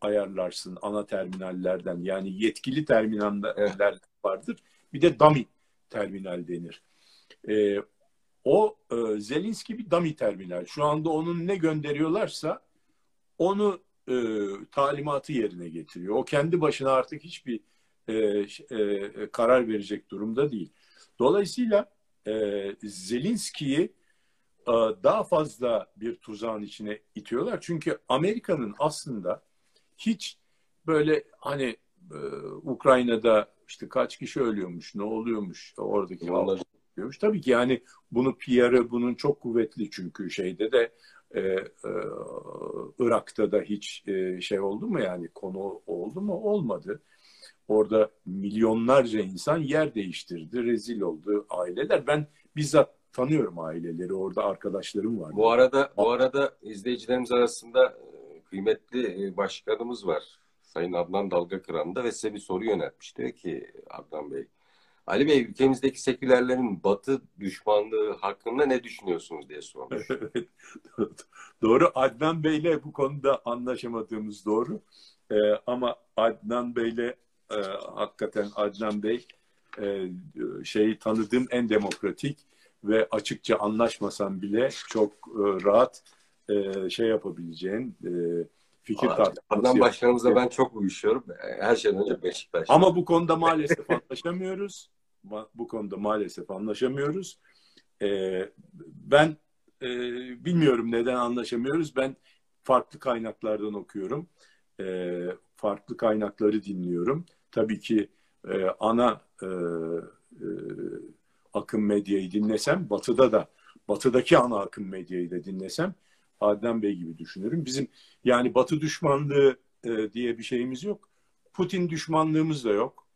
ayarlarsın ana terminallerden. Yani yetkili terminaller vardır. Bir de dummy terminal denir. E, o e, Zelinski bir dummy terminal. Şu anda onun ne gönderiyorlarsa onu e, talimatı yerine getiriyor. O kendi başına artık hiçbir e, e, karar verecek durumda değil. Dolayısıyla e, Zelinski'yi e, daha fazla bir tuzağın içine itiyorlar. Çünkü Amerika'nın aslında hiç böyle hani e, Ukrayna'da işte kaç kişi ölüyormuş, ne oluyormuş oradaki diyormuş. Tabii ki yani bunu PR'ı bunun çok kuvvetli çünkü şeyde de e, e, Irak'ta da hiç e, şey oldu mu yani konu oldu mu? Olmadı. Orada milyonlarca insan yer değiştirdi, rezil oldu aileler. Ben bizzat tanıyorum aileleri. Orada arkadaşlarım var. Bu arada bu arada izleyicilerimiz arasında e, kıymetli e, başkanımız var. Sayın Adnan Dalga Kıran'da ve size bir soru yöneltmiş. Diyor ki Adnan Bey, Ali Bey ülkemizdeki sekülerlerin batı düşmanlığı hakkında ne düşünüyorsunuz diye sormuş. doğru. Adnan Bey'le bu konuda anlaşamadığımız doğru. Ee, ama Adnan Bey'le e, hakikaten Adnan Bey e, şeyi tanıdığım en demokratik ve açıkça anlaşmasam bile çok e, rahat e, şey yapabileceğin e, fikir tartışması. Adnan Başkanımızla ben çok uyuşuyorum. Her şeyden önce Beşiktaş. Ama bu konuda maalesef anlaşamıyoruz. Bu konuda maalesef anlaşamıyoruz. E, ben e, bilmiyorum neden anlaşamıyoruz. Ben farklı kaynaklardan okuyorum. E, farklı kaynakları dinliyorum. Tabii ki e, ana e, e, akım medyayı dinlesem, batıda da, batıdaki ana akım medyayı da dinlesem Adnan Bey gibi düşünürüm. Bizim yani batı düşmanlığı e, diye bir şeyimiz yok. Putin düşmanlığımız da yok.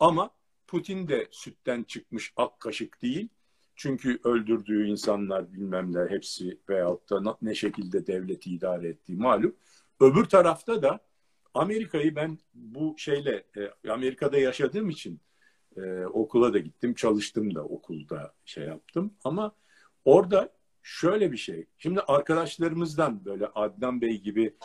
Ama Putin de sütten çıkmış ak kaşık değil. Çünkü öldürdüğü insanlar bilmem ne hepsi veyahut da ne şekilde devleti idare ettiği malum. Öbür tarafta da Amerika'yı ben bu şeyle e, Amerika'da yaşadığım için e, okula da gittim, çalıştım da okulda şey yaptım. Ama orada şöyle bir şey. Şimdi arkadaşlarımızdan böyle Adnan Bey gibi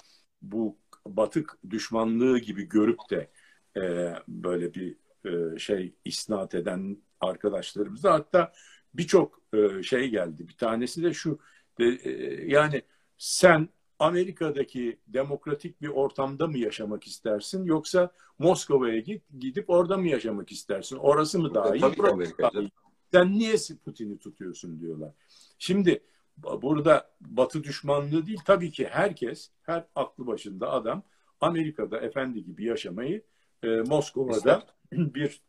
bu batık düşmanlığı gibi görüp de e, böyle bir e, şey isnat eden arkadaşlarımız da hatta birçok e, şey geldi. Bir tanesi de şu e, yani sen Amerika'daki demokratik bir ortamda mı yaşamak istersin yoksa Moskova'ya git gidip orada mı yaşamak istersin? Orası mı daha iyi? Tabii. Sen niye Putin'i tutuyorsun diyorlar. Şimdi burada Batı düşmanlığı değil tabii ki herkes her aklı başında adam Amerika'da efendi gibi yaşamayı e, Moskova'da bir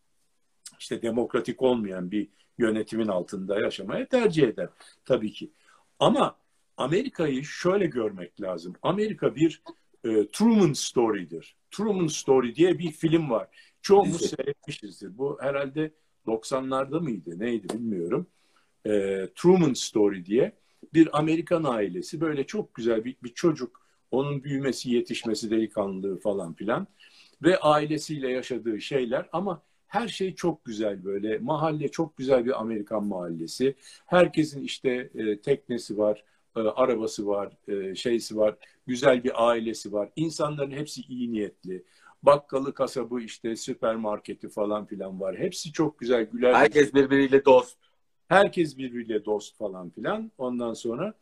işte demokratik olmayan bir yönetimin altında yaşamaya tercih eder tabii ki. Ama Amerika'yı şöyle görmek lazım. Amerika bir e, Truman Story'dir. Truman Story diye bir film var. Çoğumuz seyretmişizdir. Bu herhalde 90'larda mıydı neydi bilmiyorum. E, Truman Story diye bir Amerikan ailesi böyle çok güzel bir, bir çocuk onun büyümesi yetişmesi delikanlılığı falan filan ve ailesiyle yaşadığı şeyler. Ama her şey çok güzel böyle. Mahalle çok güzel bir Amerikan mahallesi. Herkesin işte e, teknesi var e, arabası var e, şeysi var güzel bir ailesi var. İnsanların hepsi iyi niyetli. Bakkalı kasabı işte süpermarketi falan filan var. Hepsi çok güzel güler herkes birbiriyle dost Herkes birbiriyle dost falan filan ondan sonra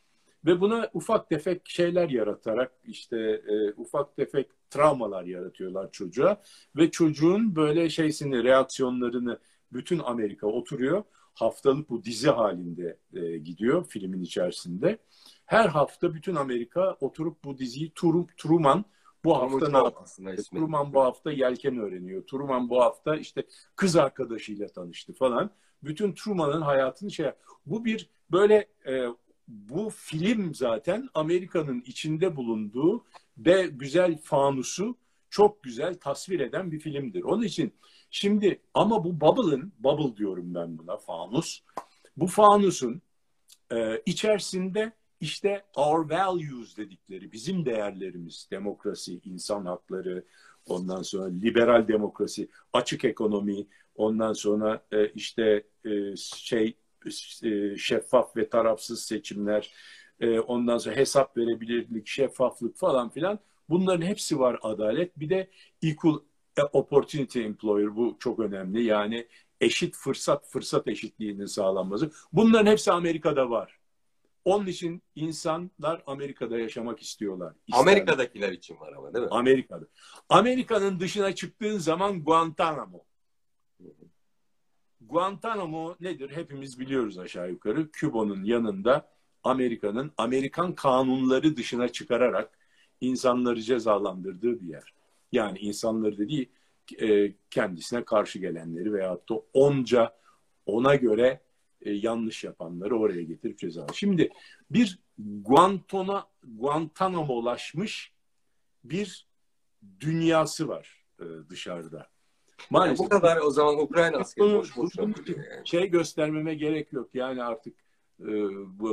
ve buna ufak tefek şeyler yaratarak işte e, ufak tefek travmalar yaratıyorlar çocuğa ve çocuğun böyle şeysini reaksiyonlarını bütün Amerika oturuyor haftalık bu dizi halinde e, gidiyor filmin içerisinde. Her hafta bütün Amerika oturup bu diziyi Tur Truman bu hafta ne yaptı? Truman bu hafta yelken öğreniyor. Truman bu hafta işte kız arkadaşıyla tanıştı falan bütün Truman'ın hayatını şey bu bir böyle e, bu film zaten Amerika'nın içinde bulunduğu ve güzel fanusu çok güzel tasvir eden bir filmdir. Onun için şimdi ama bu Bubble'ın, Bubble diyorum ben buna fanus. Bu fanusun e, içerisinde işte our values dedikleri bizim değerlerimiz, demokrasi, insan hakları, ondan sonra liberal demokrasi, açık ekonomi, Ondan sonra e, işte e, şey e, şeffaf ve tarafsız seçimler, e, ondan sonra hesap verebilirlik, şeffaflık falan filan. Bunların hepsi var adalet. Bir de equal opportunity employer bu çok önemli. Yani eşit fırsat, fırsat eşitliğinin sağlanması. Bunların hepsi Amerika'da var. Onun için insanlar Amerika'da yaşamak istiyorlar. İsterler. Amerika'dakiler için var ama değil mi? Amerika'da. Amerika'nın dışına çıktığın zaman Guantanamo. Guantanamo nedir? Hepimiz biliyoruz aşağı yukarı. Küba'nın yanında Amerika'nın Amerikan kanunları dışına çıkararak insanları cezalandırdığı bir yer. Yani insanları dediği e, kendisine karşı gelenleri veyahut da onca ona göre e, yanlış yapanları oraya getirip ceza. Şimdi bir Guantana, Guantanamo'laşmış bir dünyası var e, dışarıda. Maalesef. Yani bu kadar o zaman Ukrayna askeri boş boş yani. Şey göstermeme gerek yok. Yani artık e,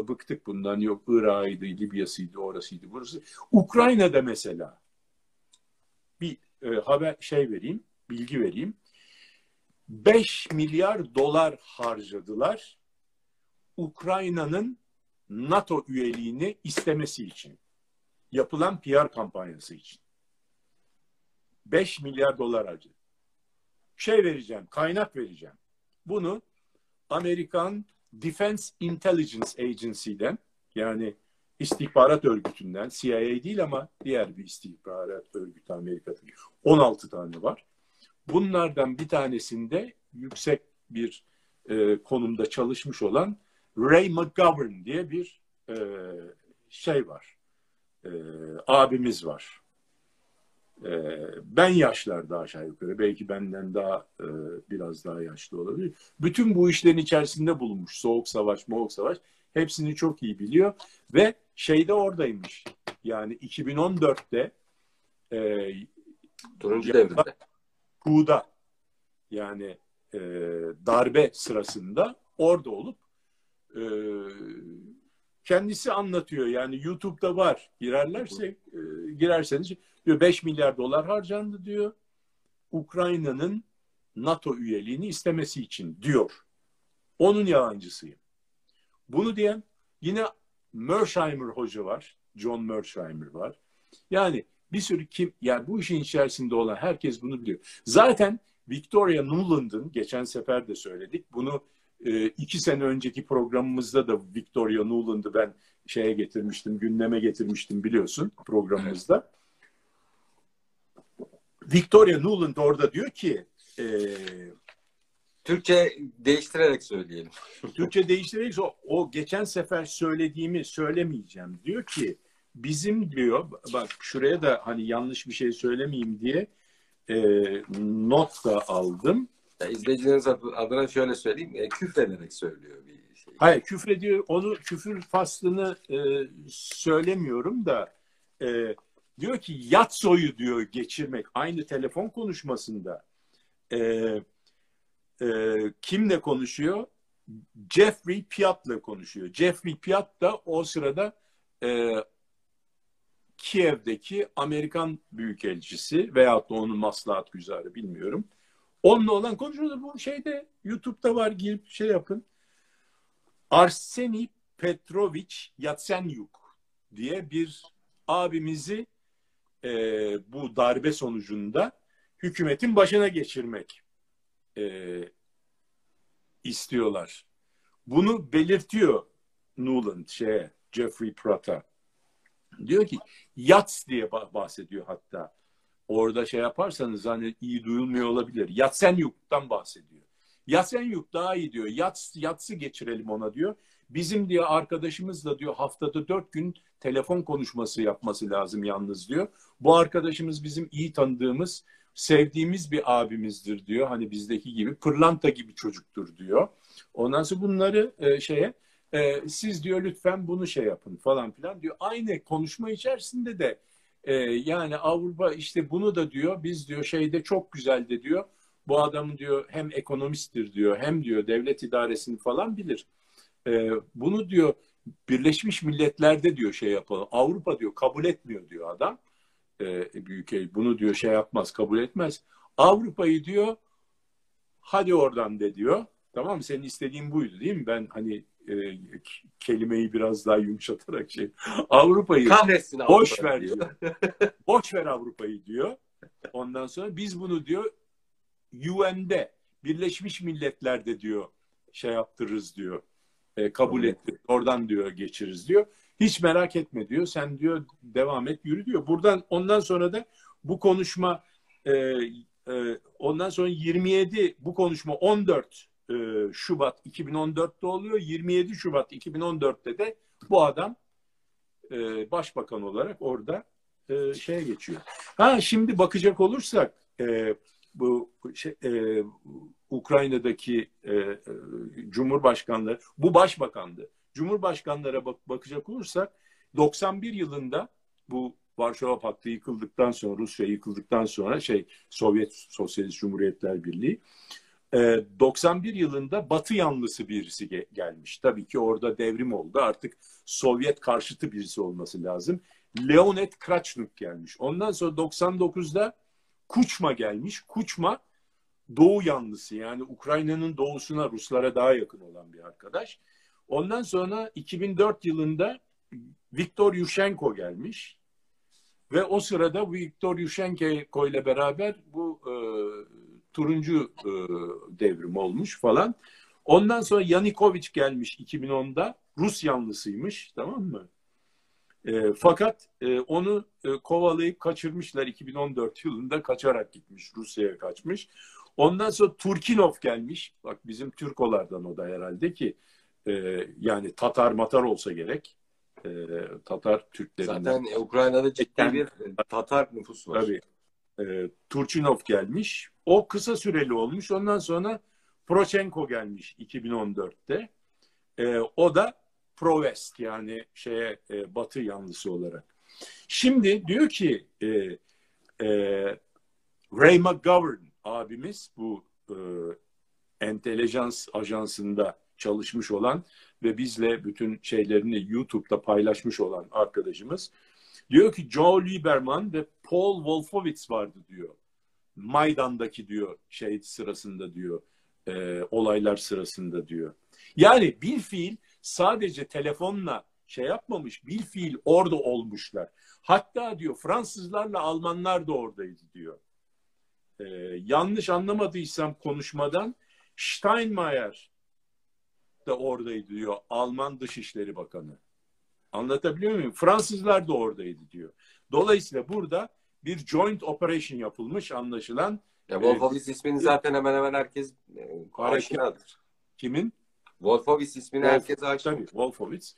bıktık bundan. Yok Irak'ıydı, Libya'sıydı, orasıydı, burası. Ukrayna'da mesela bir e, haber şey vereyim, bilgi vereyim. 5 milyar dolar harcadılar Ukrayna'nın NATO üyeliğini istemesi için. Yapılan PR kampanyası için. 5 milyar dolar harcadı şey vereceğim, kaynak vereceğim. bunu Amerikan Defense Intelligence Agency'den yani istihbarat örgütünden CIA değil ama diğer bir istihbarat örgütü Amerika'daki 16 tane var. Bunlardan bir tanesinde yüksek bir e, konumda çalışmış olan Ray McGovern diye bir e, şey var. E, abimiz var. E, ben yaşlarda aşağı yukarı. Belki benden daha e, biraz daha yaşlı olabilir. Bütün bu işlerin içerisinde bulunmuş. Soğuk savaş, moğuk savaş. Hepsini çok iyi biliyor. Ve şeyde oradaymış. Yani 2014'te e, Turuncu devrinde. Ku'da yani e, darbe sırasında orada olup e, kendisi anlatıyor. Yani YouTube'da var. Girerlerse e, girerseniz diyor 5 milyar dolar harcandı diyor. Ukrayna'nın NATO üyeliğini istemesi için diyor. Onun yalancısıyım. Bunu diyen yine Mersheimer hoca var. John Mersheimer var. Yani bir sürü kim yani bu işin içerisinde olan herkes bunu biliyor. Zaten Victoria Nuland'ın geçen sefer de söyledik. Bunu e, iki sene önceki programımızda da Victoria Nuland'ı ben şeye getirmiştim, gündeme getirmiştim biliyorsun programımızda. Evet. Victoria Nuland orada diyor ki e, Türkçe değiştirerek söyleyelim. Türkçe değiştirerek o, o geçen sefer söylediğimi söylemeyeceğim. Diyor ki bizim diyor bak şuraya da hani yanlış bir şey söylemeyeyim diye e, not da aldım. Ya izleyicileriniz adına şöyle söyleyeyim. E, küfrederek söylüyor bir şey. Hayır küfrediyor. Onu küfür faslını e, söylemiyorum da e, diyor ki yat soyu diyor geçirmek. Aynı telefon konuşmasında e, e, kimle konuşuyor? Jeffrey Piat'la konuşuyor. Jeffrey Piat da o sırada e, Kiev'deki Amerikan Büyükelçisi veyahut da onun maslahat güzarı bilmiyorum. Onunla olan konuşuyordu. Bu şeyde YouTube'da var girip şey yapın. Arseni Petrovich Yatsenyuk diye bir abimizi e, bu darbe sonucunda hükümetin başına geçirmek e, istiyorlar. Bunu belirtiyor Nuland şeye, Jeffrey Pratt'a. Diyor ki Yats diye bahsediyor hatta. Orada şey yaparsanız hani iyi duyulmuyor olabilir. Yatsenyuk'tan bahsediyor. Yatsenyuk daha iyi diyor. Yats, yatsı geçirelim ona diyor. Bizim diye arkadaşımızla diyor haftada dört gün telefon konuşması yapması lazım yalnız diyor. Bu arkadaşımız bizim iyi tanıdığımız, sevdiğimiz bir abimizdir diyor. Hani bizdeki gibi pırlanta gibi çocuktur diyor. Ondan sonra bunları e, şeye e, siz diyor lütfen bunu şey yapın falan filan diyor. Aynı konuşma içerisinde de e, yani Avrupa işte bunu da diyor biz diyor şeyde çok güzel de diyor. Bu adam diyor hem ekonomisttir diyor hem diyor devlet idaresini falan bilir. E, bunu diyor Birleşmiş Milletler'de diyor şey yapalım. Avrupa diyor kabul etmiyor diyor adam. E, büyük ev bunu diyor şey yapmaz kabul etmez. Avrupa'yı diyor hadi oradan de diyor. Tamam mı? Senin istediğin buydu değil mi? Ben hani e, kelimeyi biraz daha yumuşatarak şey Avrupa'yı Kahretsin Avrupa boş ver diyor. boş ver Avrupa'yı diyor. Ondan sonra biz bunu diyor UN'de Birleşmiş Milletler'de diyor şey yaptırırız diyor. E, kabul ettir. Oradan diyor geçiriz diyor. Hiç merak etme diyor. Sen diyor devam et yürü diyor. Buradan ondan sonra da bu konuşma e, e, ondan sonra 27 bu konuşma 14 e, Şubat 2014'te oluyor. 27 Şubat 2014'te de bu adam e, başbakan olarak orada e, şeye geçiyor. Ha şimdi bakacak olursak e, bu şey, e, Ukrayna'daki e, e, cumhurbaşkanları bu başbakandı. Cumhurbaşkanlara bak, bakacak olursak 91 yılında bu Varşova Paktı yıkıldıktan sonra Rusya yıkıldıktan sonra şey Sovyet Sosyalist Cumhuriyetler Birliği 91 yılında Batı yanlısı birisi gelmiş. Tabii ki orada devrim oldu. Artık Sovyet karşıtı birisi olması lazım. Leonid Krachnuk gelmiş. Ondan sonra 99'da Kuçma gelmiş. Kuçma Doğu yanlısı yani Ukrayna'nın doğusuna Ruslara daha yakın olan bir arkadaş. Ondan sonra 2004 yılında Viktor Yushchenko gelmiş. Ve o sırada Viktor Yushchenko ile beraber bu e, turuncu e, devrim olmuş falan. Ondan sonra Yanukovych gelmiş 2010'da. Rus yanlısıymış tamam mı? E, fakat e, onu e, kovalayıp kaçırmışlar 2014 yılında kaçarak gitmiş Rusya'ya kaçmış. Ondan sonra Turkinov gelmiş. Bak bizim Türkolardan o da herhalde ki e, yani Tatar matar olsa gerek. E, Tatar Türklerinden. Zaten Ukrayna'da ciddi bir Tatar nüfus var. Tabii. E, Turchinov gelmiş. O kısa süreli olmuş. Ondan sonra Poroshenko gelmiş 2014'te. E, o da pro-west yani şeye e, batı yanlısı olarak. Şimdi diyor ki e, e, Ray McGovern abimiz bu e, entelijans ajansında çalışmış olan ve bizle bütün şeylerini YouTube'da paylaşmış olan arkadaşımız diyor ki Joe Lieberman ve Paul Wolfowitz vardı diyor. Maydan'daki diyor şey sırasında diyor e, olaylar sırasında diyor. Yani bir fiil sadece telefonla şey yapmamış, bir fiil orada olmuşlar. Hatta diyor Fransızlarla Almanlar da oradaydı diyor. Ee, yanlış anlamadıysam konuşmadan Steinmeier da oradaydı diyor. Alman Dışişleri Bakanı. Anlatabiliyor muyum? Fransızlar da oradaydı diyor. Dolayısıyla burada bir joint operation yapılmış anlaşılan. Ya Wolfowitz ee, ismini zaten hemen hemen herkes e, aşinadır. Kimin? Wolfowitz ismini Wolf, herkes aşina. Tabii Wolfowitz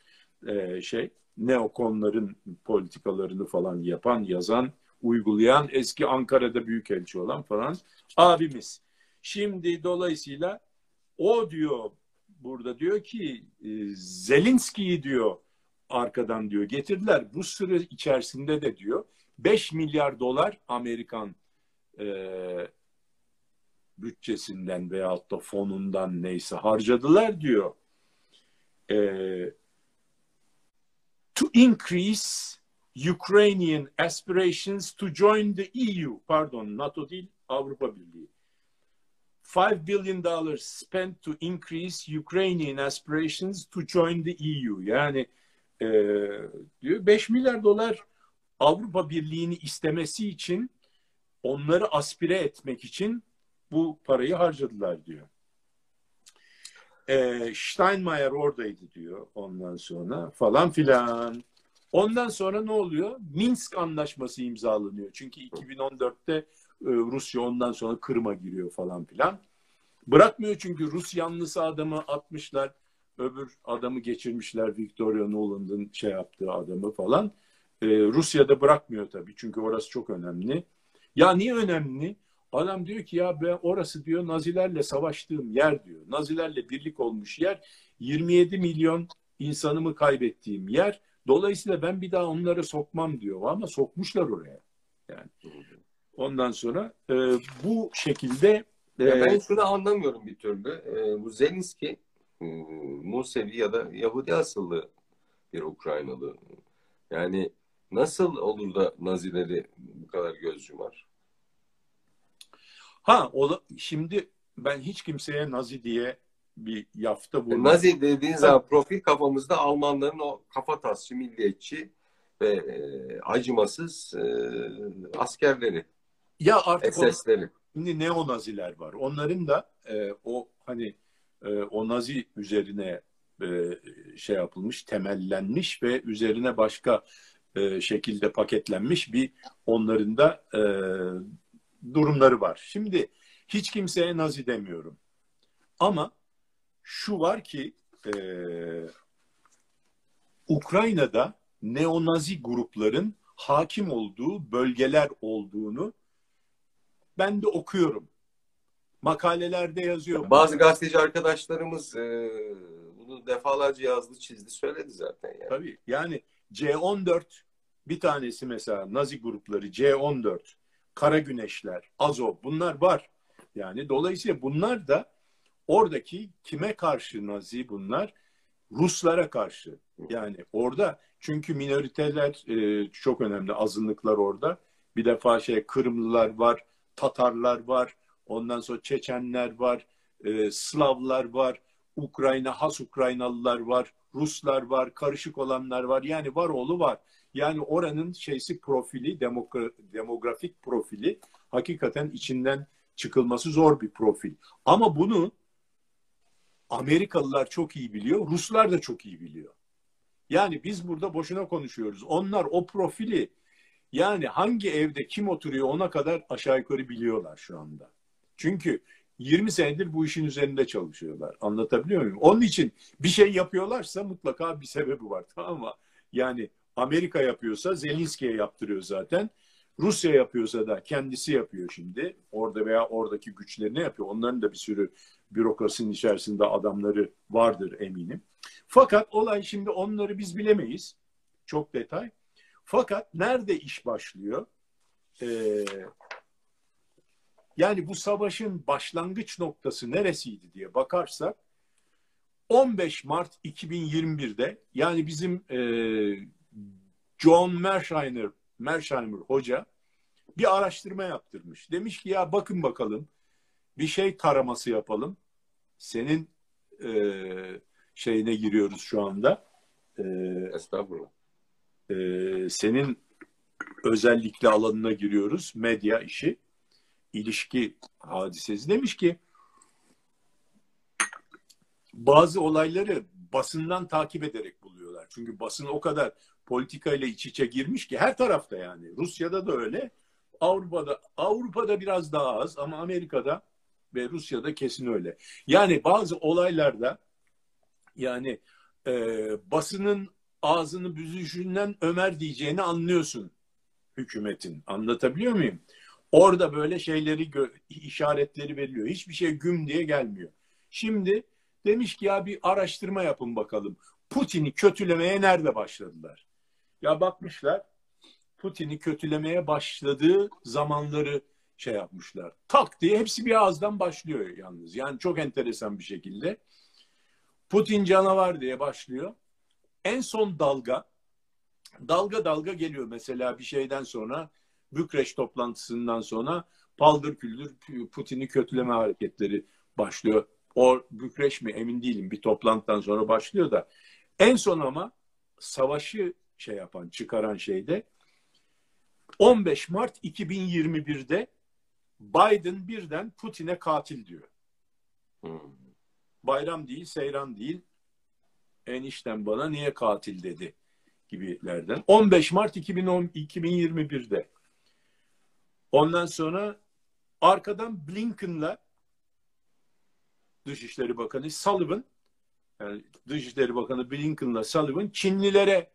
e, şey neokonların politikalarını falan yapan, yazan, uygulayan, eski Ankara'da büyükelçi olan falan abimiz. Şimdi dolayısıyla o diyor burada diyor ki e, Zelinski'yi diyor arkadan diyor getirdiler. Bu süre içerisinde de diyor 5 milyar dolar Amerikan e, bütçesinden veyahut da fonundan neyse harcadılar diyor. E, to increase Ukrainian aspirations to join the EU. Pardon, NATO değil, Avrupa Birliği. 5 billion dollars spent to increase Ukrainian aspirations to join the EU. Yani e, diyor 5 milyar dolar Avrupa Birliği'ni istemesi için onları aspire etmek için bu parayı harcadılar diyor. E, Steinmeier oradaydı diyor ondan sonra falan filan. Ondan sonra ne oluyor? Minsk anlaşması imzalanıyor. Çünkü 2014'te e, Rusya ondan sonra Kırım'a giriyor falan filan. Bırakmıyor çünkü Rus yanlısı adamı atmışlar. Öbür adamı geçirmişler Victoria Nuland'ın şey yaptığı adamı falan. Ee, Rusya'da bırakmıyor tabii çünkü orası çok önemli. Ya niye önemli? Adam diyor ki ya ben orası diyor Nazilerle savaştığım yer diyor. Nazilerle birlik olmuş yer. 27 milyon insanımı kaybettiğim yer. Dolayısıyla ben bir daha onları sokmam diyor. Ama sokmuşlar oraya. Yani ondan sonra e, bu şekilde e, ben şunu anlamıyorum bir türlü. E, bu Zelenski e, Musevi ya da Yahudi asıllı bir Ukraynalı. Yani nasıl olur da Nazileri bu kadar göz yumar? Ha o şimdi ben hiç kimseye Nazi diye bir yafta vurmam. Nazi dediğin zaman profil kafamızda Almanların o kafa tasçı, milliyetçi ve e, acımasız e, askerleri. Ya artık SS'leri. Şimdi neo-naziler var. Onların da e, o hani e, o nazi üzerine e, şey yapılmış, temellenmiş ve üzerine başka e, şekilde paketlenmiş bir onların da e, durumları var. Şimdi hiç kimseye nazi demiyorum. Ama şu var ki e, Ukrayna'da neonazi grupların hakim olduğu bölgeler olduğunu ben de okuyorum. Makalelerde yazıyor. Bazı gazeteci arkadaşlarımız e, bunu defalarca yazdı, çizdi, söyledi zaten. Yani. Tabii. Yani C14 bir tanesi mesela Nazi grupları C14, Kara Güneşler, Azov bunlar var. Yani dolayısıyla bunlar da oradaki kime karşı Nazi bunlar? Ruslara karşı. Yani orada çünkü minoriteler e, çok önemli azınlıklar orada. Bir defa şey Kırımlılar var, Tatarlar var, ondan sonra Çeçenler var, e, Slavlar var, Ukrayna, has Ukraynalılar var, Ruslar var, karışık olanlar var. Yani var oğlu var. Yani oranın şeysi profili, demogra- demografik profili hakikaten içinden çıkılması zor bir profil. Ama bunu Amerikalılar çok iyi biliyor, Ruslar da çok iyi biliyor. Yani biz burada boşuna konuşuyoruz. Onlar o profili yani hangi evde kim oturuyor ona kadar aşağı yukarı biliyorlar şu anda. Çünkü 20 senedir bu işin üzerinde çalışıyorlar. Anlatabiliyor muyum? Onun için bir şey yapıyorlarsa mutlaka bir sebebi var. Tamam mı? Yani Amerika yapıyorsa Zelenski'ye yaptırıyor zaten. Rusya yapıyorsa da kendisi yapıyor şimdi. Orada veya oradaki güçlerini yapıyor. Onların da bir sürü bürokrasinin içerisinde adamları vardır eminim. Fakat olay şimdi onları biz bilemeyiz. Çok detay. Fakat nerede iş başlıyor? Ee, yani bu savaşın başlangıç noktası neresiydi diye bakarsak 15 Mart 2021'de yani bizim e, John Mersheimer, Mersheimer hoca bir araştırma yaptırmış. Demiş ki ya bakın bakalım bir şey taraması yapalım. Senin e, şeyine giriyoruz şu anda. E, Estağfurullah. E, senin özellikle alanına giriyoruz. Medya işi, ilişki hadisesi. Demiş ki bazı olayları basından takip ederek buluyorlar. Çünkü basın o kadar politikayla iç içe girmiş ki her tarafta yani. Rusya'da da öyle. Avrupa'da Avrupa'da biraz daha az ama Amerika'da ve Rusya'da kesin öyle. Yani bazı olaylarda yani e, basının ağzını büzüşünden Ömer diyeceğini anlıyorsun hükümetin. Anlatabiliyor muyum? Orada böyle şeyleri işaretleri veriliyor. Hiçbir şey güm diye gelmiyor. Şimdi demiş ki ya bir araştırma yapın bakalım. Putin'i kötülemeye nerede başladılar? Ya bakmışlar Putin'i kötülemeye başladığı zamanları şey yapmışlar. Tak diye hepsi bir ağızdan başlıyor yalnız. Yani çok enteresan bir şekilde. Putin canavar diye başlıyor. En son dalga dalga dalga geliyor mesela bir şeyden sonra Bükreş toplantısından sonra paldır küldür Putin'i kötüleme hareketleri başlıyor. O Bükreş mi emin değilim bir toplantıdan sonra başlıyor da en son ama savaşı şey yapan çıkaran şeyde 15 Mart 2021'de Biden birden Putin'e katil diyor. Hmm. Bayram değil, seyran değil. Enişten bana niye katil dedi gibilerden. 15 Mart 2010, 2021'de. Ondan sonra arkadan Blinken'la Dışişleri Bakanı Sullivan yani Dışişleri Bakanı Blinken'la Sullivan Çinlilere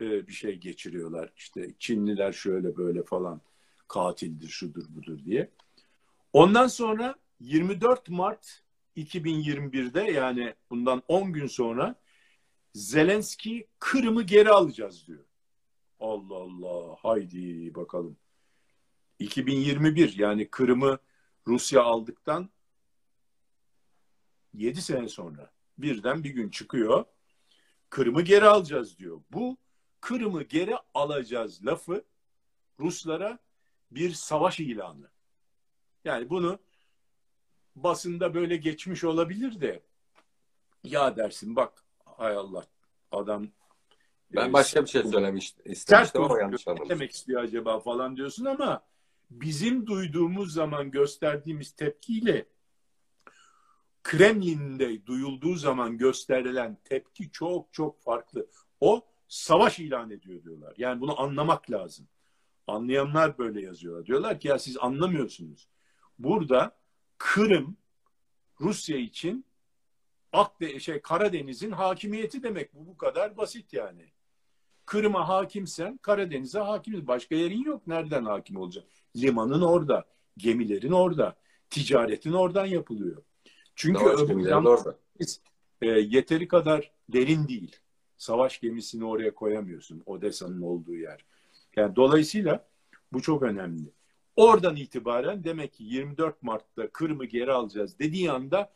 e, bir şey geçiriyorlar. İşte Çinliler şöyle böyle falan katildir, şudur budur diye. Ondan sonra 24 Mart 2021'de yani bundan 10 gün sonra Zelenski Kırım'ı geri alacağız diyor. Allah Allah haydi bakalım. 2021 yani Kırım'ı Rusya aldıktan 7 sene sonra birden bir gün çıkıyor. Kırım'ı geri alacağız diyor. Bu Kırım'ı geri alacağız lafı Ruslara bir savaş ilanı. Yani bunu basında böyle geçmiş olabilir de ya dersin bak hay Allah adam ben e, başka bir şey söylemiştim istemiştim ama yanlış anladım. Demek istiyor acaba falan diyorsun ama bizim duyduğumuz zaman gösterdiğimiz tepkiyle Kremlin'de duyulduğu zaman gösterilen tepki çok çok farklı. O savaş ilan ediyor diyorlar. Yani bunu anlamak lazım. Anlayanlar böyle yazıyorlar. Diyorlar ki ya siz anlamıyorsunuz. Burada Kırım Rusya için Akde şey Karadeniz'in hakimiyeti demek bu bu kadar basit yani. Kırım'a hakimsen Karadeniz'e hakimiz. Başka yerin yok. Nereden hakim olacak? Limanın orada, gemilerin orada, ticaretin oradan yapılıyor. Çünkü öbür orada. E, yeteri kadar derin değil. Savaş gemisini oraya koyamıyorsun. Odessa'nın olduğu yer. Yani dolayısıyla bu çok önemli. Oradan itibaren demek ki 24 Mart'ta Kırım'ı geri alacağız dediği anda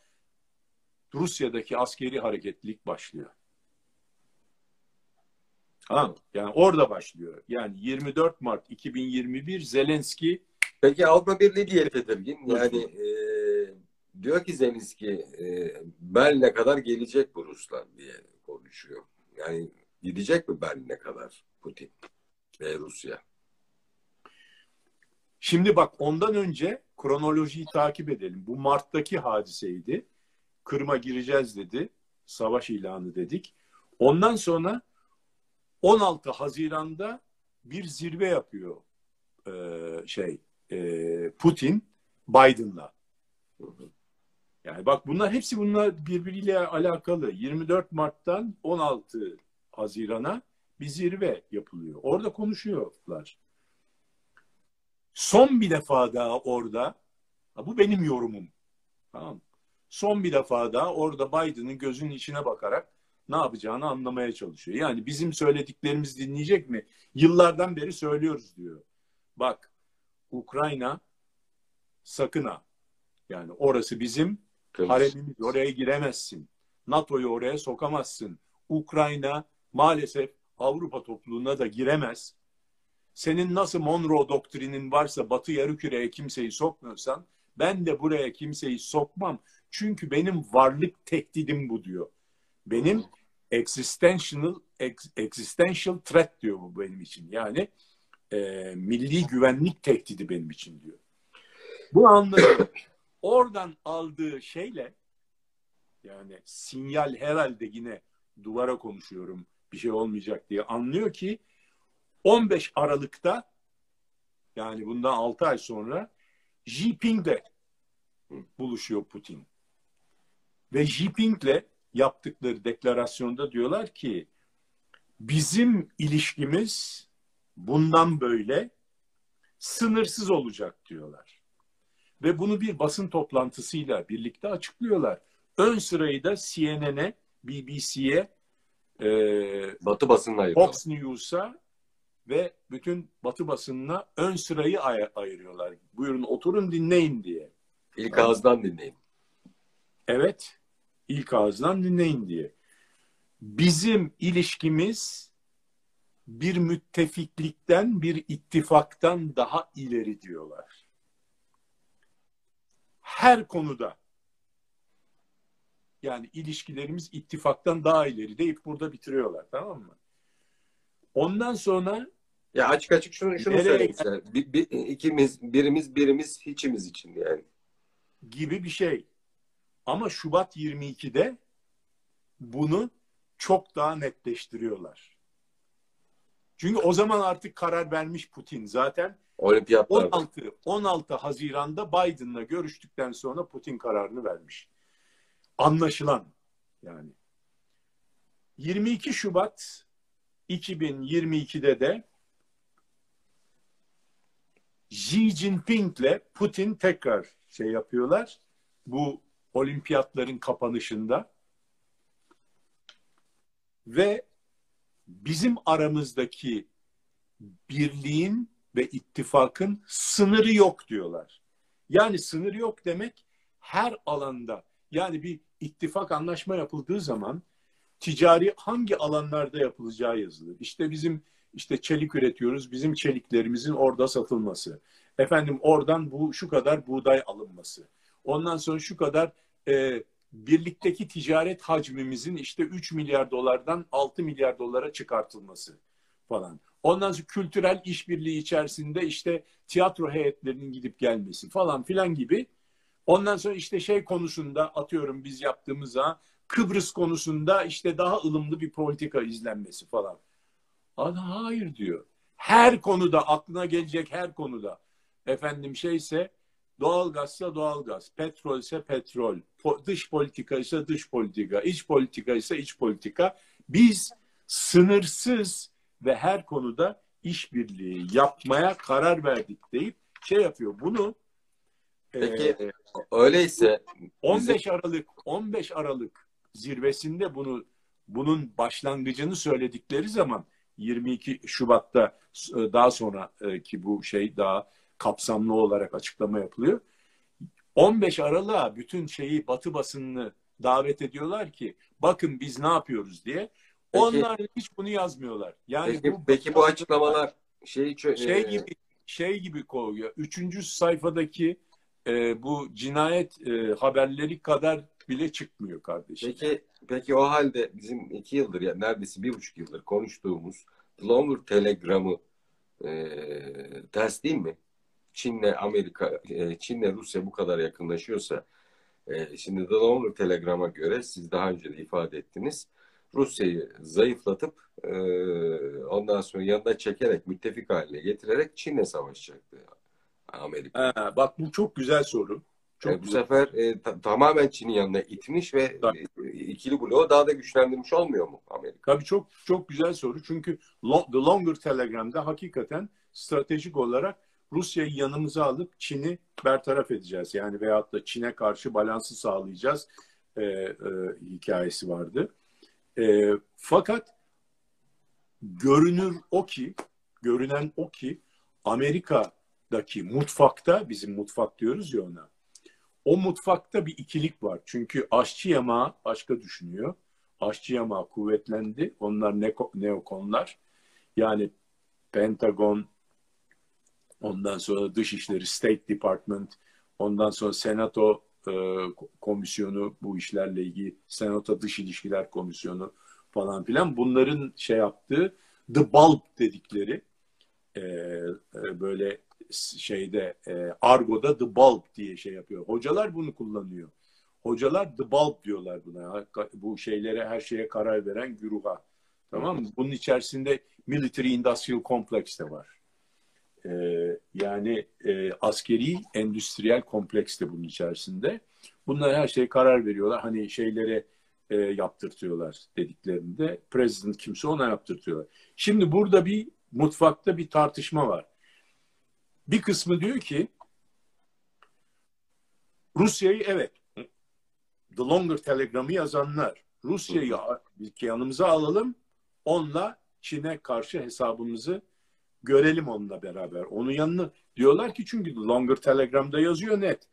Rusya'daki askeri hareketlilik başlıyor. Ha, yani orada başlıyor. Yani 24 Mart 2021 Zelenski Peki Avrupa Birliği diye tedirgin. Yani e, diyor ki Zelenski e, Berlin'e kadar gelecek bu Ruslar diye konuşuyor. Yani gidecek mi Berlin'e kadar Putin ve Rusya? Şimdi bak ondan önce kronolojiyi takip edelim. Bu Mart'taki hadiseydi. Kırım'a gireceğiz dedi. Savaş ilanı dedik. Ondan sonra 16 Haziran'da bir zirve yapıyor e, şey e, Putin Biden'la. Yani bak bunlar hepsi bunlar birbiriyle alakalı. 24 Mart'tan 16 Haziran'a bir zirve yapılıyor. Orada konuşuyorlar. Son bir defa daha orada bu benim yorumum. Tamam Son bir defa daha orada Biden'ın gözünün içine bakarak ne yapacağını anlamaya çalışıyor. Yani bizim söylediklerimiz dinleyecek mi? Yıllardan beri söylüyoruz diyor. Bak Ukrayna sakın ha. Yani orası bizim Temiz. haremimiz. Oraya giremezsin. NATO'yu oraya sokamazsın. Ukrayna maalesef Avrupa topluluğuna da giremez. Senin nasıl Monroe doktrinin varsa Batı yarı kimseyi sokmuyorsan ben de buraya kimseyi sokmam. Çünkü benim varlık tehdidim bu diyor. Benim existential existential threat diyor bu benim için. Yani e, milli güvenlik tehdidi benim için diyor. Bu anlamda oradan aldığı şeyle yani sinyal herhalde yine duvara konuşuyorum bir şey olmayacak diye anlıyor ki 15 Aralık'ta yani bundan 6 ay sonra Jinping'le buluşuyor Putin. Ve Jinping'le yaptıkları deklarasyonda diyorlar ki bizim ilişkimiz bundan böyle sınırsız olacak diyorlar. Ve bunu bir basın toplantısıyla birlikte açıklıyorlar. Ön sırayı da CNN'e, BBC'ye, e, Batı basınına Fox News'a ve bütün Batı basınına ön sırayı ay- ayırıyorlar. Buyurun oturun dinleyin diye. İlk ağızdan dinleyin. Evet ilk ağızdan dinleyin diye. Bizim ilişkimiz bir müttefiklikten, bir ittifaktan daha ileri diyorlar. Her konuda yani ilişkilerimiz ittifaktan daha ileri deyip burada bitiriyorlar tamam mı? Ondan sonra ya açık açık şunu şunu söyleyeyim size. Bir, bir, ikimiz birimiz birimiz hiçimiz için yani. Gibi bir şey. Ama Şubat 22'de bunu çok daha netleştiriyorlar. Çünkü o zaman artık karar vermiş Putin zaten. Olimpiyatlar. 16 16 Haziran'da Biden'la görüştükten sonra Putin kararını vermiş. Anlaşılan yani. 22 Şubat 2022'de de Xi Jinping'le Putin tekrar şey yapıyorlar. Bu olimpiyatların kapanışında ve bizim aramızdaki birliğin ve ittifakın sınırı yok diyorlar. Yani sınır yok demek her alanda yani bir ittifak anlaşma yapıldığı zaman ticari hangi alanlarda yapılacağı yazılır. İşte bizim işte çelik üretiyoruz. Bizim çeliklerimizin orada satılması. Efendim oradan bu şu kadar buğday alınması. Ondan sonra şu kadar e, birlikteki ticaret hacmimizin işte 3 milyar dolardan 6 milyar dolara çıkartılması falan. Ondan sonra kültürel işbirliği içerisinde işte tiyatro heyetlerinin gidip gelmesi falan filan gibi. Ondan sonra işte şey konusunda atıyorum biz yaptığımızda Kıbrıs konusunda işte daha ılımlı bir politika izlenmesi falan. Ana hayır diyor. Her konuda aklına gelecek her konuda. Efendim şeyse doğalgazsa doğalgaz, petrol ise petrol, dış politika ise dış politika, iç politika ise iç politika. Biz sınırsız ve her konuda işbirliği yapmaya karar verdik deyip şey yapıyor. Bunu Peki e, öyleyse 15 bize... Aralık 15 Aralık zirvesinde bunu bunun başlangıcını söyledikleri zaman 22 Şubat'ta e, daha sonra ki bu şey daha kapsamlı olarak açıklama yapılıyor. 15 Aralık'a bütün şeyi Batı basınını davet ediyorlar ki bakın biz ne yapıyoruz diye. Peki, Onlar hiç bunu yazmıyorlar. Yani peki bu, peki bu açıklamalar şey şey e... gibi şey gibi koyuyor. Üçüncü sayfadaki e, bu cinayet e, haberleri kadar bile çıkmıyor kardeşim. Peki peki o halde bizim iki yıldır ya neredeyse bir buçuk yıldır konuştuğumuz Longer Telegram'ı e, ters değil mi? Çin'le Amerika, e, Çin'le Rusya bu kadar yakınlaşıyorsa e, şimdi The Longer Telegram'a göre siz daha önce de ifade ettiniz. Rusya'yı zayıflatıp e, ondan sonra yanına çekerek müttefik haline getirerek Çin'le savaşacaktı Amerika. Ha, bak bu çok güzel soru. Çok E, bu güzel. sefer e, ta- tamamen Çin'in yanına itmiş ve e, ikili bloğu daha da güçlendirmiş olmuyor mu Amerika? Tabii çok çok güzel soru. Çünkü Lo- The Longer Telegram'da hakikaten stratejik olarak Rusya'yı yanımıza alıp Çin'i bertaraf edeceğiz. Yani veyahut da Çin'e karşı balansı sağlayacağız e, e, hikayesi vardı. E, fakat görünür o ki, görünen o ki Amerika'daki mutfakta, bizim mutfak diyoruz ya ona, o mutfakta bir ikilik var. Çünkü aşçı yamağı başka düşünüyor. Aşçı yamağı kuvvetlendi. Onlar neko- neokonlar. Yani Pentagon, ondan sonra Dışişleri, State Department, ondan sonra Senato e, komisyonu bu işlerle ilgili, Senato Dış İlişkiler Komisyonu falan filan bunların şey yaptığı the bulb dedikleri e, e, böyle şeyde e, argoda the bulb diye şey yapıyor. Hocalar bunu kullanıyor. Hocalar the bulb diyorlar buna. Bu şeylere her şeye karar veren güruha. Tamam mı? Bunun içerisinde military industrial complex de var. E, yani e, askeri endüstriyel kompleks de bunun içerisinde. Bunlar her şeye karar veriyorlar. Hani şeylere e, yaptırtıyorlar dediklerinde. President kimse ona yaptırtıyorlar. Şimdi burada bir mutfakta bir tartışma var. Bir kısmı diyor ki Rusya'yı evet The Longer Telegram'ı yazanlar Rusya'yı yanımıza alalım onunla Çin'e karşı hesabımızı görelim onunla beraber. Onun yanına diyorlar ki çünkü The Longer Telegram'da yazıyor net.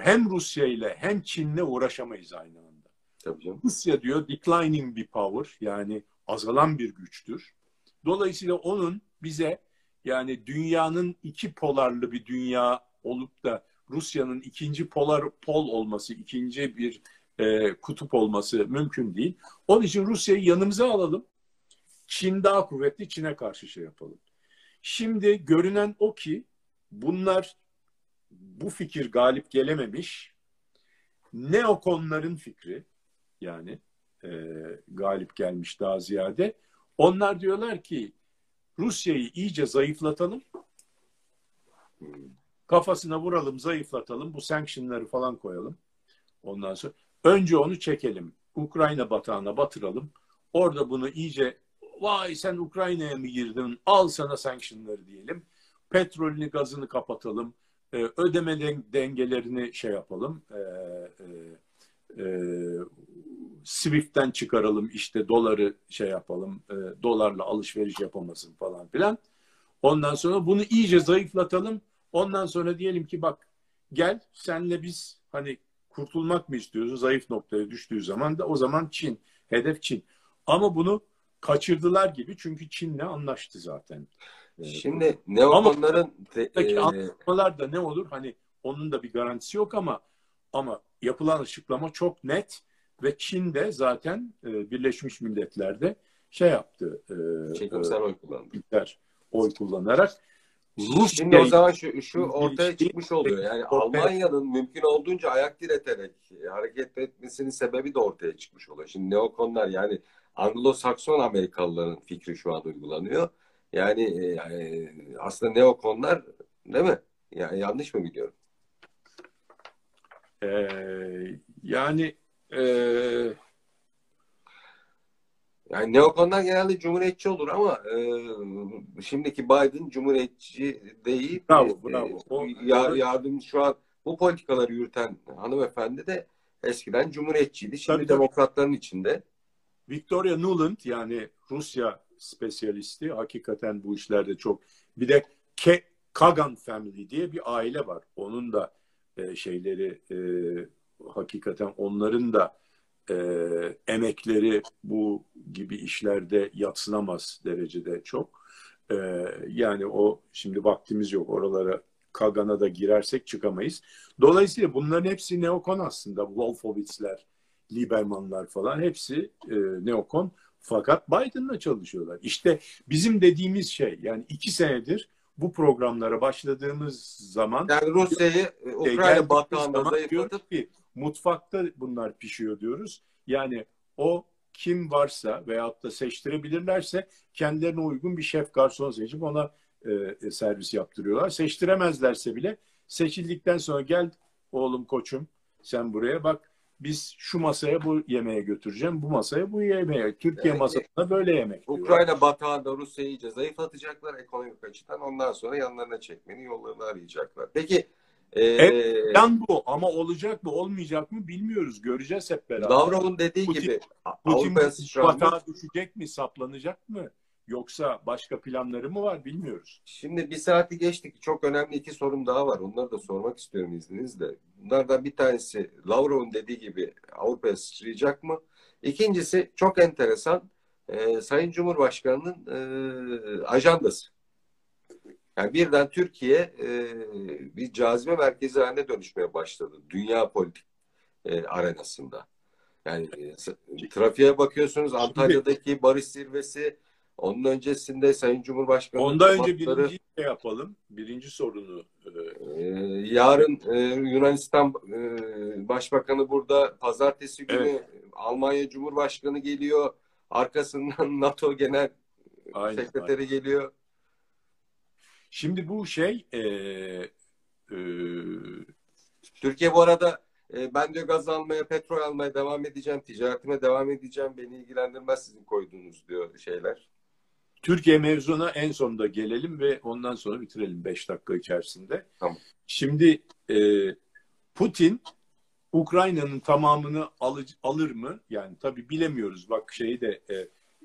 Hem Rusya ile hem Çin'le uğraşamayız aynı anda. Tabii canım. Rusya diyor declining bir power yani azalan bir güçtür. Dolayısıyla onun bize yani dünyanın iki polarlı bir dünya olup da Rusya'nın ikinci polar pol olması, ikinci bir e, kutup olması mümkün değil. Onun için Rusya'yı yanımıza alalım. Çin daha kuvvetli, Çin'e karşı şey yapalım. Şimdi görünen o ki bunlar bu fikir galip gelememiş. Neokonların fikri yani e, galip gelmiş daha ziyade. Onlar diyorlar ki Rusya'yı iyice zayıflatalım. Kafasına vuralım, zayıflatalım. Bu sanctionları falan koyalım. Ondan sonra önce onu çekelim. Ukrayna batağına batıralım. Orada bunu iyice vay sen Ukrayna'ya mı girdin? Al sana sanctionları diyelim. Petrolünü, gazını kapatalım. Ee, ödeme dengelerini şey yapalım. Ee, e, e, Swift'ten çıkaralım işte doları şey yapalım e, dolarla alışveriş yapamasın falan filan. Ondan sonra bunu iyice zayıflatalım. Ondan sonra diyelim ki bak gel senle biz hani kurtulmak mı istiyoruz zayıf noktaya düştüğü zaman da o zaman Çin. Hedef Çin. Ama bunu kaçırdılar gibi çünkü Çin'le anlaştı zaten. Şimdi neokonların Peki e, anlaşmalar da ne olur? Hani onun da bir garantisi yok ama ama yapılan açıklama çok net ve Çin de zaten e, Birleşmiş Milletler'de şey yaptı. E, Çekimsel oy kullandı. Oy kullanarak Rusya Şimdi o zaman şu, şu ortaya çıkmış oluyor. Yani Almanya'nın mümkün olduğunca ayak direterek hareket etmesinin sebebi de ortaya çıkmış oluyor. Şimdi neokonlar yani Anglo-Sakson Amerikalıların fikri şu an uygulanıyor. Yani e, aslında neokonlar değil mi? Yani yanlış mı biliyorum? Ee, yani e, yani neokonlar genelde cumhuriyetçi olur ama e, şimdiki Biden cumhuriyetçi değil. Bravo, bravo. O, ya, yardım şu an bu politikaları yürüten hanımefendi de eskiden cumhuriyetçiydi. Şimdi tabii, demokratların tabii. içinde. Victoria Nuland yani Rusya spesyalisti hakikaten bu işlerde çok. Bir de Ke Kagan Family diye bir aile var. Onun da e, şeyleri e, hakikaten onların da e, emekleri bu gibi işlerde yatsınamaz derecede çok. E, yani o şimdi vaktimiz yok oralara Kagan'a da girersek çıkamayız. Dolayısıyla bunların hepsi neokon aslında. Wolfowitz'ler, Lieberman'lar falan hepsi e, neokon. Fakat Biden'la çalışıyorlar. İşte bizim dediğimiz şey yani iki senedir bu programlara başladığımız zaman yani Rusya'yı e, Ukrayna batağında zayıflatıp mutfakta bunlar pişiyor diyoruz. Yani o kim varsa veyahut da seçtirebilirlerse kendilerine uygun bir şef garson seçip ona e, servis yaptırıyorlar. Seçtiremezlerse bile seçildikten sonra gel oğlum koçum sen buraya bak biz şu masaya bu yemeğe götüreceğim, bu masaya bu yemeğe. Türkiye evet. masasında böyle yemek diyorlar. Ukrayna batağında Rusya'yı iyice zayıflatacaklar ekonomik açıdan. Ondan sonra yanlarına çekmenin yollarını arayacaklar. Peki ee, evet, plan bu ama olacak mı olmayacak mı bilmiyoruz. Göreceğiz hep beraber. Lavrov'un dediği Putin, gibi Putin batağa düşecek mi, saplanacak mı? Yoksa başka planları mı var bilmiyoruz. Şimdi bir saati geçtik. Çok önemli iki sorum daha var. Onları da sormak istiyorum izninizle. Bunlardan bir tanesi Lavrov'un dediği gibi Avrupa'ya sıçrayacak mı? İkincisi çok enteresan. E, Sayın Cumhurbaşkanı'nın e, ajandası. Yani birden Türkiye e, bir cazibe merkezi haline dönüşmeye başladı. Dünya politik e, arenasında. Yani e, trafiğe bakıyorsunuz Antalya'daki barış zirvesi onun öncesinde Sayın Cumhurbaşkanı Ondan önce birinci şey yapalım. Birinci sorunu. E, yarın e, Yunanistan e, Başbakanı burada pazartesi günü evet. Almanya Cumhurbaşkanı geliyor. Arkasından NATO Genel aynen, Sekreteri aynen. geliyor. Şimdi bu şey e, e, Türkiye bu arada e, ben de gaz almaya, petrol almaya devam edeceğim, ticaretime devam edeceğim, beni ilgilendirmez sizin koyduğunuz diyor şeyler. Türkiye mevzuna en sonunda gelelim ve ondan sonra bitirelim 5 dakika içerisinde. Tamam. Şimdi e, Putin Ukrayna'nın tamamını alır, alır mı? Yani tabii bilemiyoruz. Bak şeyi de e,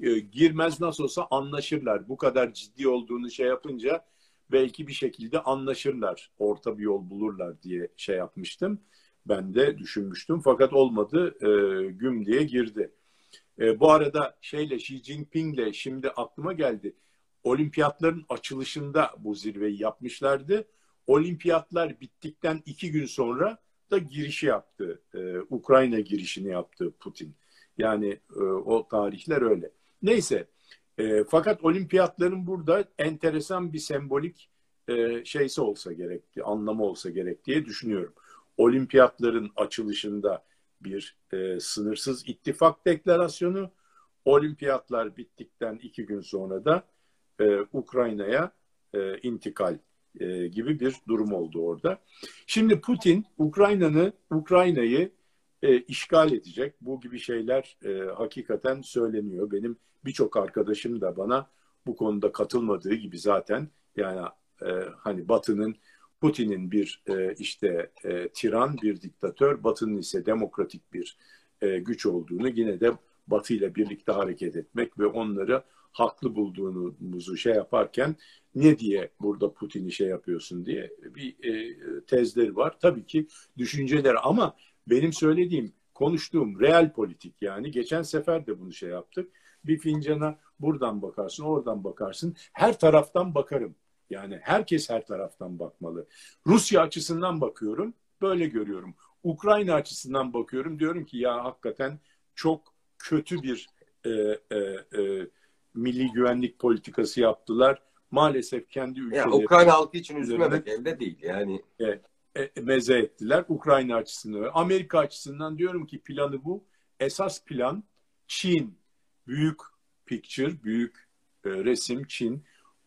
e, girmez nasıl olsa anlaşırlar. Bu kadar ciddi olduğunu şey yapınca belki bir şekilde anlaşırlar. Orta bir yol bulurlar diye şey yapmıştım. Ben de düşünmüştüm. Fakat olmadı. E, güm diye girdi. E, bu arada şeyle Xi Jinping'le şimdi aklıma geldi. Olimpiyatların açılışında bu zirveyi yapmışlardı. Olimpiyatlar bittikten iki gün sonra da girişi yaptı. E, Ukrayna girişini yaptı Putin. Yani e, o tarihler öyle. Neyse. E, fakat olimpiyatların burada enteresan bir sembolik e, şeysi olsa gerek, anlamı olsa gerek diye düşünüyorum. Olimpiyatların açılışında bir e, sınırsız ittifak deklarasyonu. Olimpiyatlar bittikten iki gün sonra da e, Ukrayna'ya e, intikal e, gibi bir durum oldu orada. Şimdi Putin Ukrayna'nı Ukrayna'yı e, işgal edecek. Bu gibi şeyler e, hakikaten söyleniyor. Benim birçok arkadaşım da bana bu konuda katılmadığı gibi zaten yani e, hani Batı'nın Putin'in bir e, işte e, tiran, bir diktatör, Batı'nın ise demokratik bir e, güç olduğunu yine de Batı ile birlikte hareket etmek ve onları haklı bulduğumuzu şey yaparken ne diye burada Putin'i şey yapıyorsun diye bir e, tezleri var. Tabii ki düşünceler ama benim söylediğim, konuştuğum real politik yani geçen sefer de bunu şey yaptık. Bir fincana buradan bakarsın, oradan bakarsın. Her taraftan bakarım. Yani herkes her taraftan bakmalı. Rusya açısından bakıyorum, böyle görüyorum. Ukrayna açısından bakıyorum, diyorum ki ya hakikaten çok kötü bir e, e, e, milli güvenlik politikası yaptılar. Maalesef kendi ülkeleri... Ya, Ukrayna halkı için üzülmemek elde değil yani. E, meze ettiler. Ukrayna açısından. Amerika açısından diyorum ki planı bu. Esas plan Çin. Büyük picture, büyük e, resim Çin.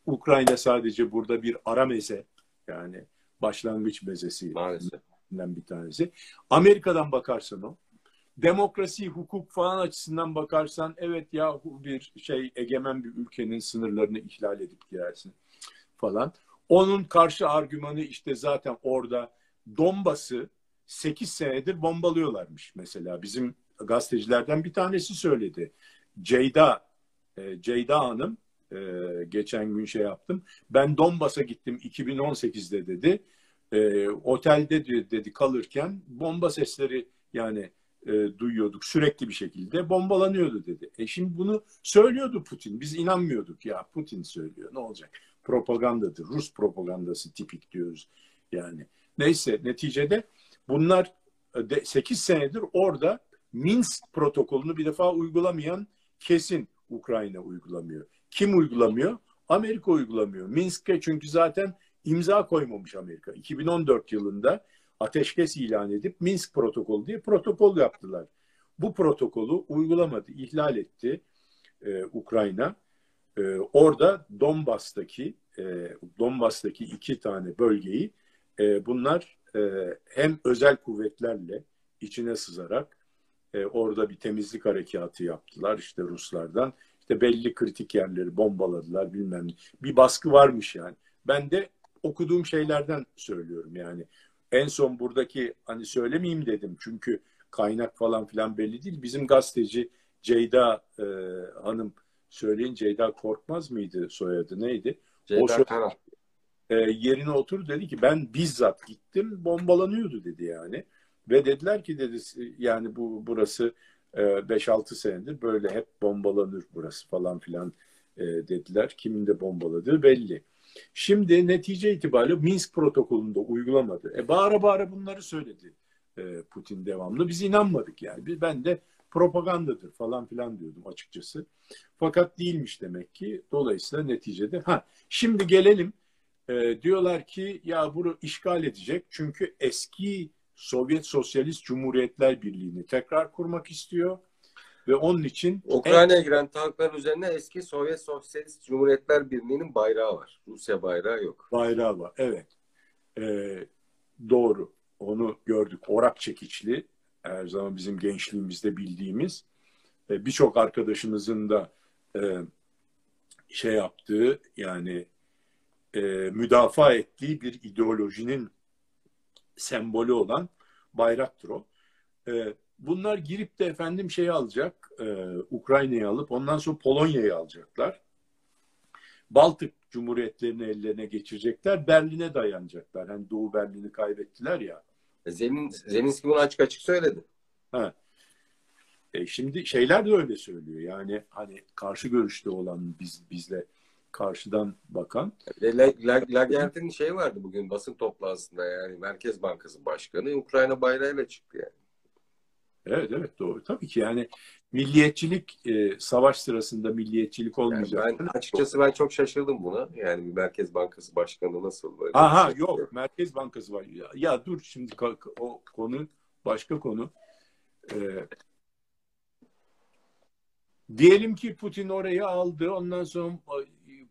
Ukrayna sadece burada bir ara meze yani başlangıç mezesi Maalesef. bir tanesi. Amerika'dan bakarsan o. Demokrasi, hukuk falan açısından bakarsan evet ya bir şey egemen bir ülkenin sınırlarını ihlal edip girersin falan. Onun karşı argümanı işte zaten orada Donbas'ı 8 senedir bombalıyorlarmış mesela. Bizim gazetecilerden bir tanesi söyledi. Ceyda, e, Ceyda Hanım e, geçen gün şey yaptım. Ben Donbas'a gittim 2018'de dedi. E, otelde dedi kalırken bomba sesleri yani e, duyuyorduk sürekli bir şekilde bombalanıyordu dedi. E şimdi bunu söylüyordu Putin. Biz inanmıyorduk ya Putin söylüyor ne olacak? Propagandadır. Rus propagandası tipik diyoruz yani. Neyse neticede bunlar 8 senedir orada Minsk protokolünü bir defa uygulamayan kesin Ukrayna uygulamıyor. Kim uygulamıyor? Amerika uygulamıyor. Minsk'e çünkü zaten imza koymamış Amerika. 2014 yılında ateşkes ilan edip Minsk protokolü diye protokol yaptılar. Bu protokolü uygulamadı, ihlal etti e, Ukrayna. E, orada Donbas'taki e, Donbas'taki iki tane bölgeyi e, bunlar e, hem özel kuvvetlerle içine sızarak e, orada bir temizlik harekatı yaptılar işte Ruslardan. İşte belli kritik yerleri bombaladılar bilmem ne. Bir baskı varmış yani. Ben de okuduğum şeylerden söylüyorum yani. En son buradaki hani söylemeyeyim dedim çünkü kaynak falan filan belli değil. Bizim gazeteci Ceyda e, Hanım söyleyin Ceyda Korkmaz mıydı soyadı neydi? Ceyda o Kara. E, yerine otur dedi ki ben bizzat gittim bombalanıyordu dedi yani. Ve dediler ki dedi yani bu burası 5-6 e, senedir böyle hep bombalanır burası falan filan e, dediler. Kimin de bombaladığı belli. Şimdi netice itibariyle Minsk protokolünde uygulamadı. E bağıra bağıra bunları söyledi e, Putin devamlı. Biz inanmadık yani. Ben de propagandadır falan filan diyordum açıkçası. Fakat değilmiş demek ki. Dolayısıyla neticede ha şimdi gelelim e, diyorlar ki ya bunu işgal edecek çünkü eski Sovyet Sosyalist Cumhuriyetler Birliği'ni tekrar kurmak istiyor ve onun için Ukrayna'ya en... giren tankların üzerinde eski Sovyet Sosyalist Cumhuriyetler Birliği'nin bayrağı var. Rusya bayrağı yok. Bayrağı var. Evet. Ee, doğru. Onu gördük. Orak çekiçli. Her zaman bizim gençliğimizde bildiğimiz. E, Birçok arkadaşımızın da e, şey yaptığı yani e, müdafaa ettiği bir ideolojinin sembolü olan bayraktır o. E, bunlar girip de efendim şeyi alacak, e, Ukrayna'yı alıp ondan sonra Polonya'yı alacaklar. Baltık Cumhuriyetlerini ellerine geçirecekler. Berlin'e dayanacaklar. Hani Doğu Berlin'i kaybettiler ya. E, Zelin, Zelinski bunu açık açık söyledi. Ha. E şimdi şeyler de öyle söylüyor. Yani hani karşı görüşte olan biz bizle karşıdan bakan. Lagert'in şey vardı bugün basın toplantısında yani Merkez Bankası Başkanı Ukrayna bayrağıyla çıktı yani. Evet evet doğru. Tabii ki yani milliyetçilik e, savaş sırasında milliyetçilik olmayacak. Yani ben açıkçası ben çok şaşırdım buna. Yani bir Merkez Bankası Başkanı nasıl böyle? Aha şey yok Merkez Bankası var. Ya, ya dur şimdi o konu başka konu. Ee, diyelim ki Putin orayı aldı. Ondan sonra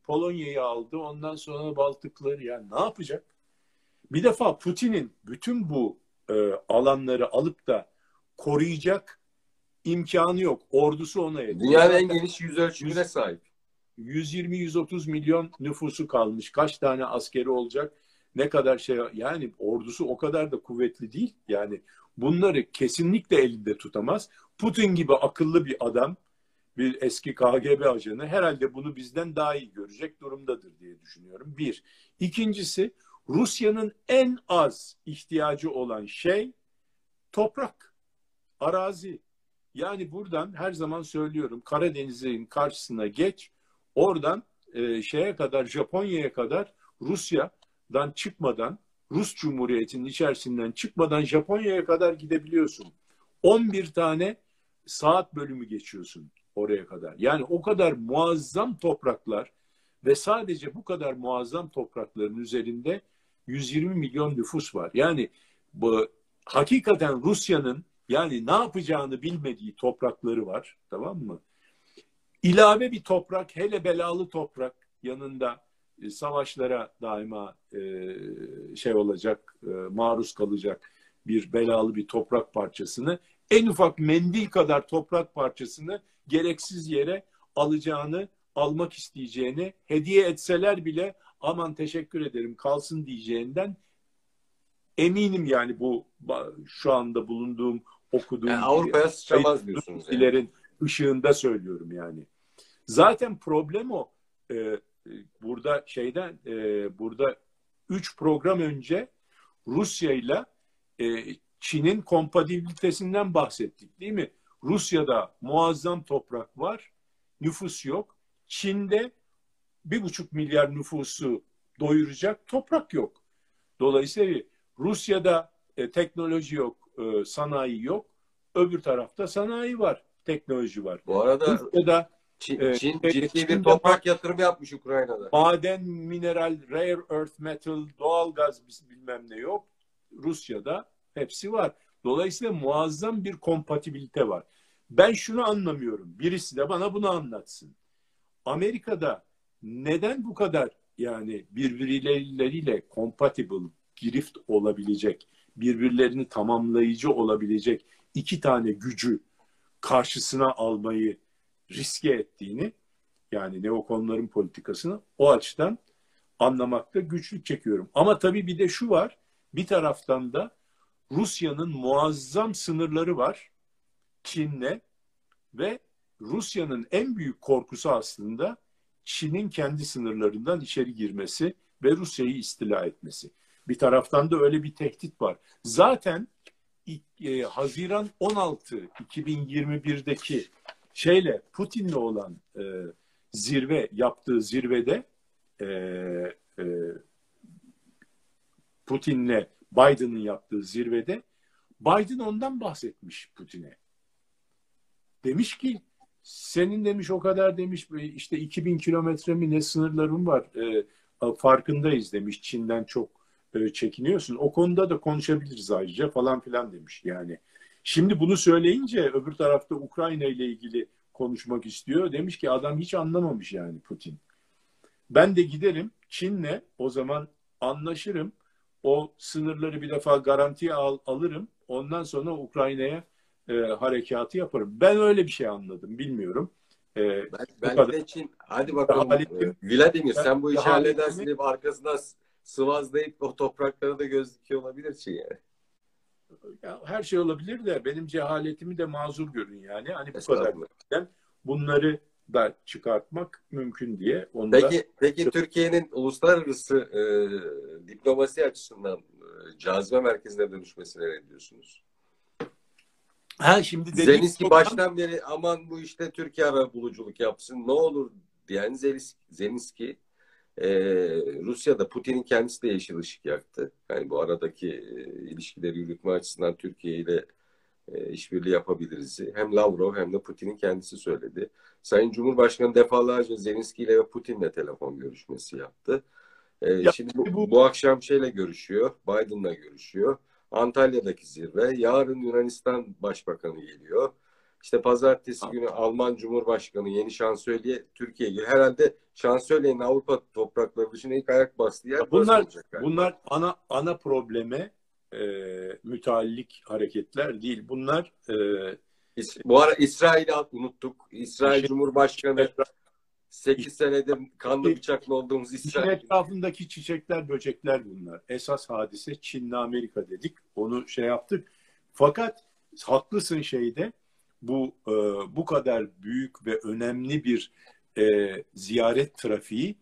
Polonya'yı aldı. Ondan sonra Baltıkları. Yani ne yapacak? Bir defa Putin'in bütün bu e, alanları alıp da koruyacak imkanı yok. Ordusu ona yetiyor. Dünyanın en geniş yüz ölçümüne sahip. 120-130 milyon nüfusu kalmış. Kaç tane askeri olacak? Ne kadar şey yani ordusu o kadar da kuvvetli değil. Yani bunları kesinlikle elinde tutamaz. Putin gibi akıllı bir adam bir eski KGB ajanı herhalde bunu bizden daha iyi görecek durumdadır diye düşünüyorum. Bir. İkincisi Rusya'nın en az ihtiyacı olan şey toprak, arazi. Yani buradan her zaman söylüyorum Karadeniz'in karşısına geç. Oradan e, şeye kadar Japonya'ya kadar Rusya'dan çıkmadan Rus Cumhuriyeti'nin içerisinden çıkmadan Japonya'ya kadar gidebiliyorsun. 11 tane saat bölümü geçiyorsun oraya kadar. Yani o kadar muazzam topraklar ve sadece bu kadar muazzam toprakların üzerinde 120 milyon nüfus var. Yani bu hakikaten Rusya'nın yani ne yapacağını bilmediği toprakları var. Tamam mı? İlave bir toprak, hele belalı toprak yanında e, savaşlara daima e, şey olacak, e, maruz kalacak bir belalı bir toprak parçasını en ufak mendil kadar toprak parçasını gereksiz yere alacağını, almak isteyeceğini, hediye etseler bile aman teşekkür ederim kalsın diyeceğinden eminim yani bu şu anda bulunduğum okuduğum yani Avrupa'ya sıçramaz diyorsunuz. Yani. ışığında söylüyorum yani. Zaten problem o. Ee, burada şeyden e, burada üç program önce Rusya ile e, Çin'in kompatibilitesinden bahsettik değil mi? Rusya'da muazzam toprak var, nüfus yok. Çin'de bir buçuk milyar nüfusu doyuracak toprak yok. Dolayısıyla Rusya'da e, teknoloji yok, e, sanayi yok. Öbür tarafta sanayi var, teknoloji var. Bu arada Rusya'da Çin, Ee, Çin e, ciddi Çin'de bir toprak yatırımı yapmış Ukrayna'da. maden, mineral, rare earth metal, doğalgaz bilmem ne yok. Rusya'da hepsi var. Dolayısıyla muazzam bir kompatibilite var. Ben şunu anlamıyorum. Birisi de bana bunu anlatsın. Amerika'da neden bu kadar yani birbirleriyle compatible, girift olabilecek, birbirlerini tamamlayıcı olabilecek iki tane gücü karşısına almayı riske ettiğini yani neokonların politikasını o açıdan anlamakta güçlük çekiyorum. Ama tabii bir de şu var. Bir taraftan da Rusya'nın muazzam sınırları var Çin'le ve Rusya'nın en büyük korkusu aslında Çin'in kendi sınırlarından içeri girmesi ve Rusya'yı istila etmesi. Bir taraftan da öyle bir tehdit var. Zaten e, Haziran 16 2021'deki şeyle Putin'le olan e, zirve yaptığı zirvede e, e, Putin'le Biden'ın yaptığı zirvede Biden ondan bahsetmiş Putin'e. Demiş ki senin demiş o kadar demiş işte 2000 kilometre mi ne sınırların var e, farkındayız demiş Çin'den çok e, çekiniyorsun. O konuda da konuşabiliriz ayrıca falan filan demiş yani. Şimdi bunu söyleyince öbür tarafta Ukrayna ile ilgili konuşmak istiyor. Demiş ki adam hiç anlamamış yani Putin. Ben de giderim Çin'le o zaman anlaşırım. O sınırları bir defa garantiye al, alırım. Ondan sonra Ukrayna'ya e, harekatı yaparım. Ben öyle bir şey anladım. Bilmiyorum. E, ben, ben de Çin. Hadi bakalım. Haletim, Vladimir sen bu işi halledersin deyip arkasından sıvazlayıp o topraklara da gözüküyor olabilir Çin yani. Ya, her şey olabilir de benim cehaletimi de mazur görün yani. Hani bu kadar bunları da çıkartmak mümkün diye. Onu peki, da... peki Türkiye'nin uluslararası e, diplomasi açısından e, cazibe merkezine dönüşmesine ne diyorsunuz? Ha şimdi program... baştan beri aman bu işte Türkiye ara buluculuk yapsın ne olur diyen Zelenski e, Rusya'da Putin'in kendisi de yeşil ışık yaktı. Yani bu aradaki e, ilişkileri yürütme açısından Türkiye ile e, işbirliği yapabiliriz. Hem Lavrov hem de Putin'in kendisi söyledi. Sayın Cumhurbaşkanı defalarca Zelenski ile ve Putin'le telefon görüşmesi yaptı. E, ya, şimdi bu, bu, bu akşam şeyle görüşüyor, Biden'la görüşüyor. Antalya'daki zirve. Yarın Yunanistan Başbakanı geliyor. İşte pazartesi günü Alman Cumhurbaşkanı yeni şansölye Türkiye'ye geliyor. Herhalde şansölyenin Avrupa toprakları dışında ilk ayak bastığı yer bunlar. Bunlar ana ana probleme e, müteallik hareketler değil. Bunlar e, bu ara İsrail'i unuttuk. İsrail şey, Cumhurbaşkanı 8 senedir kanlı bıçaklı olduğumuz İsrail. İçin etrafındaki çiçekler, böcekler bunlar. Esas hadise Çin'le Amerika dedik. Onu şey yaptık. Fakat haklısın şeyde bu e, bu kadar büyük ve önemli bir e, ziyaret trafiği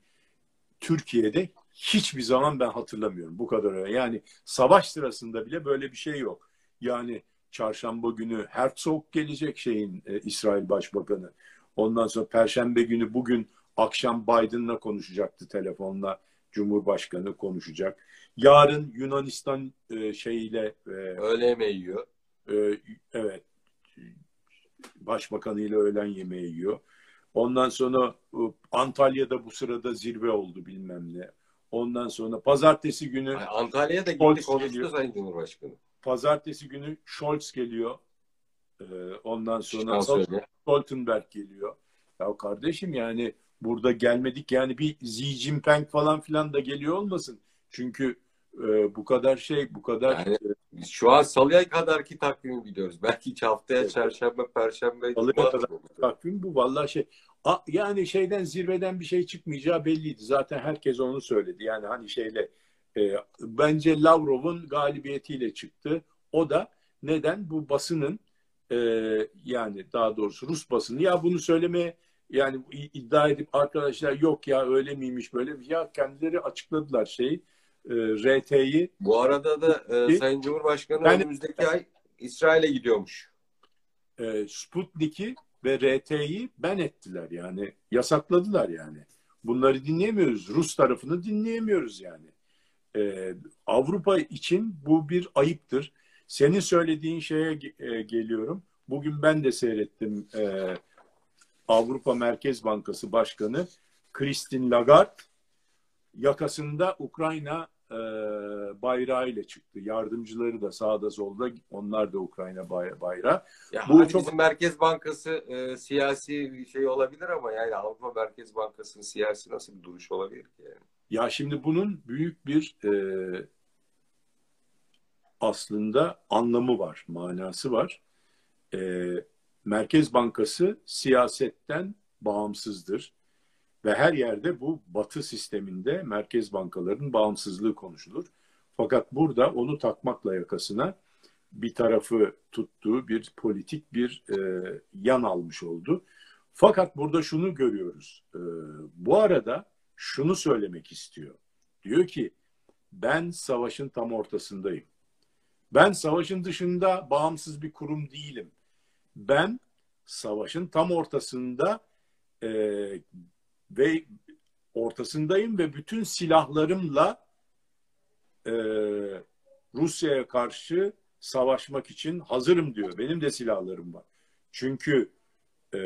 Türkiye'de hiçbir zaman ben hatırlamıyorum. Bu kadar. Yani savaş sırasında bile böyle bir şey yok. Yani çarşamba günü Herzog gelecek şeyin e, İsrail Başbakanı. Ondan sonra Perşembe günü bugün akşam Biden'la konuşacaktı telefonla. Cumhurbaşkanı konuşacak. Yarın Yunanistan e, şeyiyle e, öğle yemeği yiyor. E, evet. Başbakanıyla öğlen yemeği yiyor. Ondan sonra e, Antalya'da bu sırada zirve oldu bilmem ne. Ondan sonra pazartesi günü Antalya'ya da gitti konuştu Sayın Cumhurbaşkanı. Pazartesi günü Scholz geliyor. Ee, ondan sonra Stoltenberg geliyor. Ya kardeşim yani burada gelmedik yani bir Xi Jinping falan filan da geliyor olmasın. Çünkü e, bu kadar şey bu kadar yani, biz şu an salıya kadar ki takvimi biliyoruz. Belki hiç haftaya çarşamba perşembe kadar takvim bu vallahi şey a, yani şeyden zirveden bir şey çıkmayacağı belliydi. Zaten herkes onu söyledi. Yani hani şeyle e, bence Lavrov'un galibiyetiyle çıktı. O da neden bu basının e, yani daha doğrusu Rus basını ya bunu söylemeye yani iddia edip arkadaşlar yok ya öyle miymiş böyle ya kendileri açıkladılar şeyi e, RT'yi. Bu arada da e, Sayın Cumhurbaşkanı yani, önümüzdeki ay İsrail'e gidiyormuş. E, Sputnik'i ve RT'yi ben ettiler yani yasakladılar yani. Bunları dinleyemiyoruz. Rus tarafını dinleyemiyoruz yani. Ee, Avrupa için bu bir ayıptır. Senin söylediğin şeye e, geliyorum. Bugün ben de seyrettim e, Avrupa Merkez Bankası Başkanı Christine Lagarde yakasında Ukrayna e, bayrağı ile çıktı. Yardımcıları da sağda solda onlar da Ukrayna bayrağı. Ya Bu çok bizim Merkez Bankası e, siyasi bir şey olabilir ama yani Avrupa Merkez Bankası'nın siyasi nasıl bir duruş olabilir ki yani? Ya şimdi bunun büyük bir e, aslında anlamı var, manası var. E, Merkez Bankası siyasetten bağımsızdır. Ve her yerde bu batı sisteminde merkez bankalarının bağımsızlığı konuşulur. Fakat burada onu takmakla yakasına bir tarafı tuttuğu bir politik bir e, yan almış oldu. Fakat burada şunu görüyoruz. E, bu arada şunu söylemek istiyor. Diyor ki ben savaşın tam ortasındayım. Ben savaşın dışında bağımsız bir kurum değilim. Ben savaşın tam ortasında e, ve ortasındayım ve bütün silahlarımla e, Rusya'ya karşı savaşmak için hazırım diyor. Benim de silahlarım var. Çünkü e,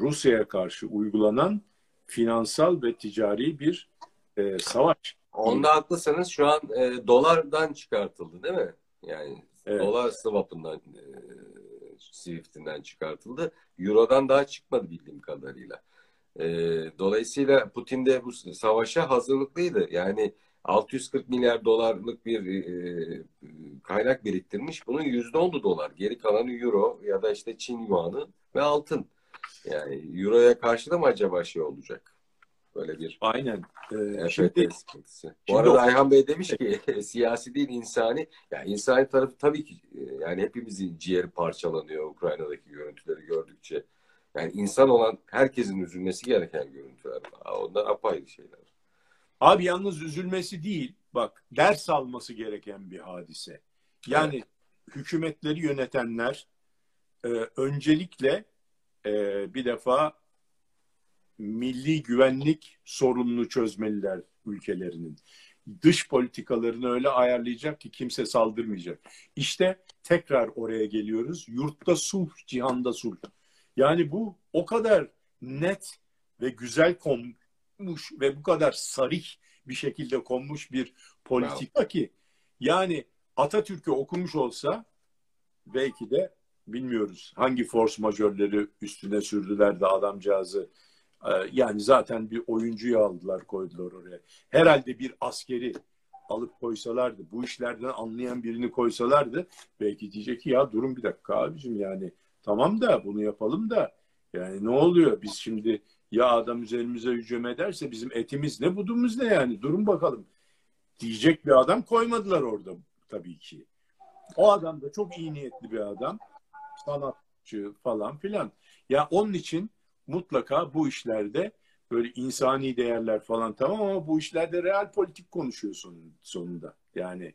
Rusya'ya karşı uygulanan finansal ve ticari bir e, savaş. Onda haklısınız. Şu an e, dolardan çıkartıldı değil mi? Yani evet. dolar swap'ından e, Swift'inden çıkartıldı. Euro'dan daha çıkmadı bildiğim kadarıyla. E, dolayısıyla Putin de bu savaşa hazırlıklıydı. Yani 640 milyar dolarlık bir e, kaynak biriktirmiş. Bunun yüzde oldu dolar. Geri kalanı euro ya da işte Çin yuanı ve altın. Yani euroya karşı da mı acaba şey olacak? Böyle bir Aynen. Ee, şimdi, sıkıntısı. Bu arada o... Ayhan Bey demiş ki siyasi değil insani. Yani insani tarafı tabii ki yani hepimizin ciğeri parçalanıyor Ukrayna'daki görüntüleri gördükçe. Yani insan olan herkesin üzülmesi gereken görüntüler. Onlar apayrı şeyler. Abi yalnız üzülmesi değil. Bak ders alması gereken bir hadise. Yani evet. hükümetleri yönetenler e, öncelikle e, bir defa milli güvenlik sorununu çözmeliler ülkelerinin. Dış politikalarını öyle ayarlayacak ki kimse saldırmayacak. İşte tekrar oraya geliyoruz. Yurtta sulh, cihanda sulh. Yani bu o kadar net ve güzel konmuş ve bu kadar sarih bir şekilde konmuş bir politika Bravo. ki yani Atatürk'ü okumuş olsa belki de bilmiyoruz hangi force majörleri üstüne sürdüler de adamcağızı e, yani zaten bir oyuncuyu aldılar koydular oraya. Herhalde bir askeri alıp koysalardı bu işlerden anlayan birini koysalardı belki diyecek ki ya durun bir dakika abicim yani Tamam da bunu yapalım da yani ne oluyor? Biz şimdi ya adam üzerimize hücum ederse bizim etimiz ne budumuz ne yani durun bakalım. Diyecek bir adam koymadılar orada tabii ki. O adam da çok iyi niyetli bir adam. Sanatçı falan filan. Ya onun için mutlaka bu işlerde böyle insani değerler falan tamam ama bu işlerde real politik konuşuyorsun sonunda. Yani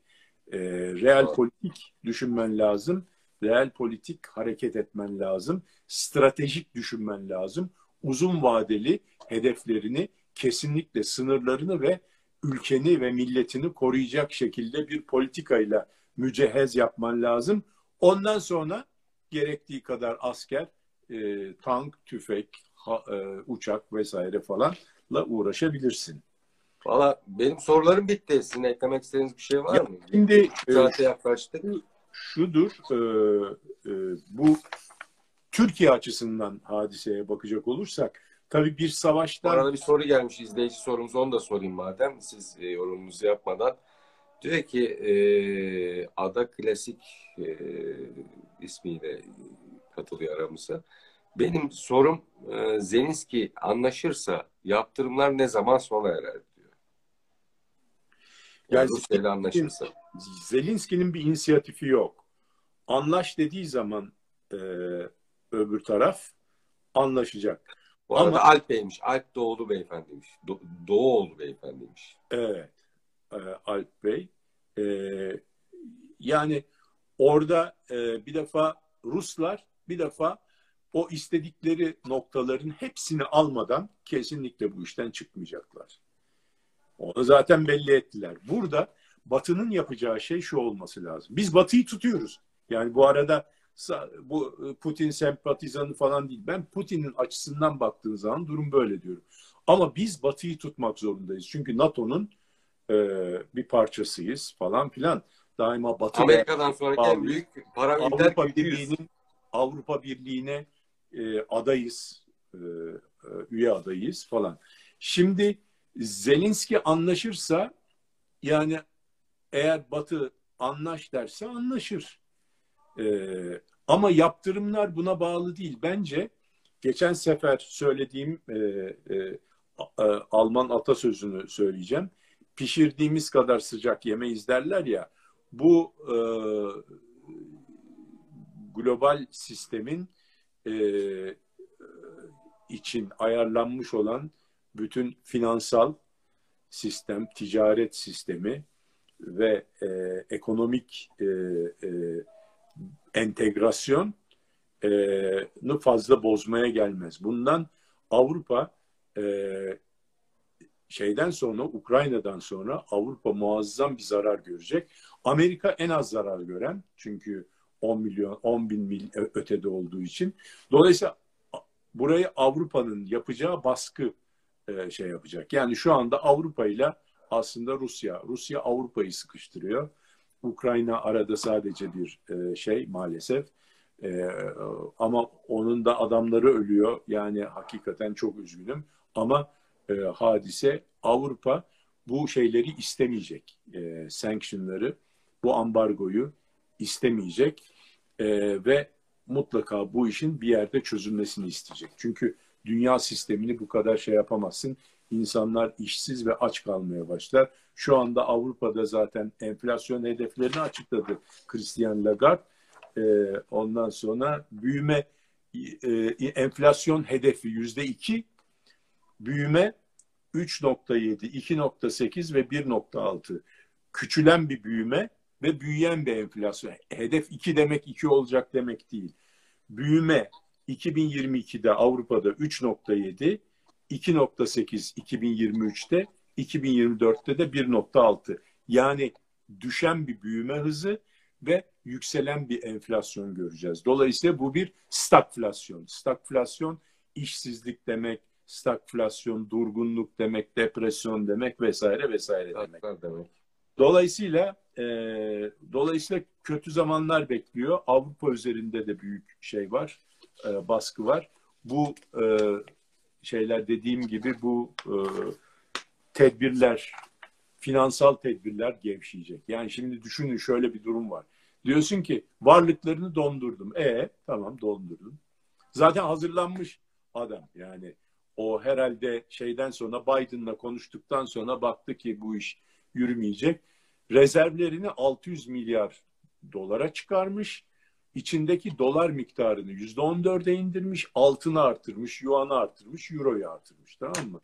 e, real politik düşünmen lazım reel politik hareket etmen lazım. Stratejik düşünmen lazım. Uzun vadeli hedeflerini kesinlikle sınırlarını ve ülkeni ve milletini koruyacak şekilde bir politikayla mücehez yapman lazım. Ondan sonra gerektiği kadar asker, e, tank, tüfek, ha, e, uçak vesaire falanla uğraşabilirsin. Valla benim sorularım bitti. Sizin eklemek istediğiniz bir şey var ya, mı? Şimdi saate yaklaştık şudur, e, e, bu Türkiye açısından hadiseye bakacak olursak, tabii bir savaştan... Arada bir soru gelmiş, izleyici sorumuz, onu da sorayım madem, siz e, yorumunuzu yapmadan. Diyor ki, e, Ada Klasik e, ismiyle katılıyor aramıza. Benim sorum, e, Zelenski anlaşırsa yaptırımlar ne zaman sona erer. Yani, yani Rusya anlaşırsa. Zelinski'nin bir inisiyatifi yok. Anlaş dediği zaman e, öbür taraf anlaşacak. Bu arada Ama, Alp Bey'miş. Alp Doğulu Beyefendiymiş. Do Doğuoğlu Beyefendiymiş. Evet. E, Alp Bey. E, yani orada e, bir defa Ruslar bir defa o istedikleri noktaların hepsini almadan kesinlikle bu işten çıkmayacaklar. Onu zaten belli ettiler. Burada Batı'nın yapacağı şey şu olması lazım. Biz Batı'yı tutuyoruz. Yani bu arada bu Putin sempatizanı falan değil. Ben Putin'in açısından baktığın zaman durum böyle diyorum. Ama biz Batı'yı tutmak zorundayız. Çünkü NATO'nun e, bir parçasıyız falan filan. Daima Batı Amerika'dan sonraki en büyük para Avrupa Birliği'nin Avrupa Birliği'ne e, adayız, e, e, üye adayız falan. Şimdi Zelenski anlaşırsa yani eğer Batı anlaş derse anlaşır. Ee, ama yaptırımlar buna bağlı değil. Bence geçen sefer söylediğim e, e, e, Alman atasözünü söyleyeceğim. Pişirdiğimiz kadar sıcak yemeyiz derler ya. Bu e, global sistemin e, için ayarlanmış olan bütün finansal sistem, ticaret sistemi ve e, ekonomik e, e, entegrasyonu fazla bozmaya gelmez. Bundan Avrupa e, şeyden sonra Ukrayna'dan sonra Avrupa muazzam bir zarar görecek. Amerika en az zarar gören çünkü 10 milyon 10 bin mil ötede olduğu için. Dolayısıyla burayı Avrupa'nın yapacağı baskı e, şey yapacak. Yani şu anda Avrupa ile aslında Rusya. Rusya Avrupa'yı sıkıştırıyor. Ukrayna arada sadece bir e, şey maalesef. E, ama onun da adamları ölüyor. Yani hakikaten çok üzgünüm. Ama hadise Avrupa bu şeyleri istemeyecek. E, sanctionları, bu ambargoyu istemeyecek. Ve mutlaka bu işin bir yerde çözülmesini isteyecek. Çünkü dünya sistemini bu kadar şey yapamazsın. İnsanlar işsiz ve aç kalmaya başlar. Şu anda Avrupa'da zaten enflasyon hedeflerini açıkladı Christian Lagarde. Ee, ondan sonra büyüme e, enflasyon hedefi yüzde iki, büyüme 3.7, 2.8 ve 1.6. Küçülen bir büyüme ve büyüyen bir enflasyon. Hedef 2 demek 2 olacak demek değil. Büyüme 2022'de Avrupa'da 3.7, 2.8 2023'te, 2024'te de 1.6. Yani düşen bir büyüme hızı ve yükselen bir enflasyon göreceğiz. Dolayısıyla bu bir stagflasyon. Stagflasyon işsizlik demek, stagflasyon durgunluk demek, depresyon demek vesaire vesaire demek. demek. Dolayısıyla e, dolayısıyla kötü zamanlar bekliyor. Avrupa üzerinde de büyük şey var e, baskı var. Bu e, şeyler dediğim gibi bu e, tedbirler, finansal tedbirler gevşeyecek. Yani şimdi düşünün şöyle bir durum var. Diyorsun ki varlıklarını dondurdum. E tamam dondurdum. Zaten hazırlanmış adam yani. O herhalde şeyden sonra Biden'la konuştuktan sonra baktı ki bu iş yürümeyecek. Rezervlerini 600 milyar dolara çıkarmış içindeki dolar miktarını yüzde on dörde indirmiş, altını artırmış, yuanı artırmış, euroyu artırmış tamam mı?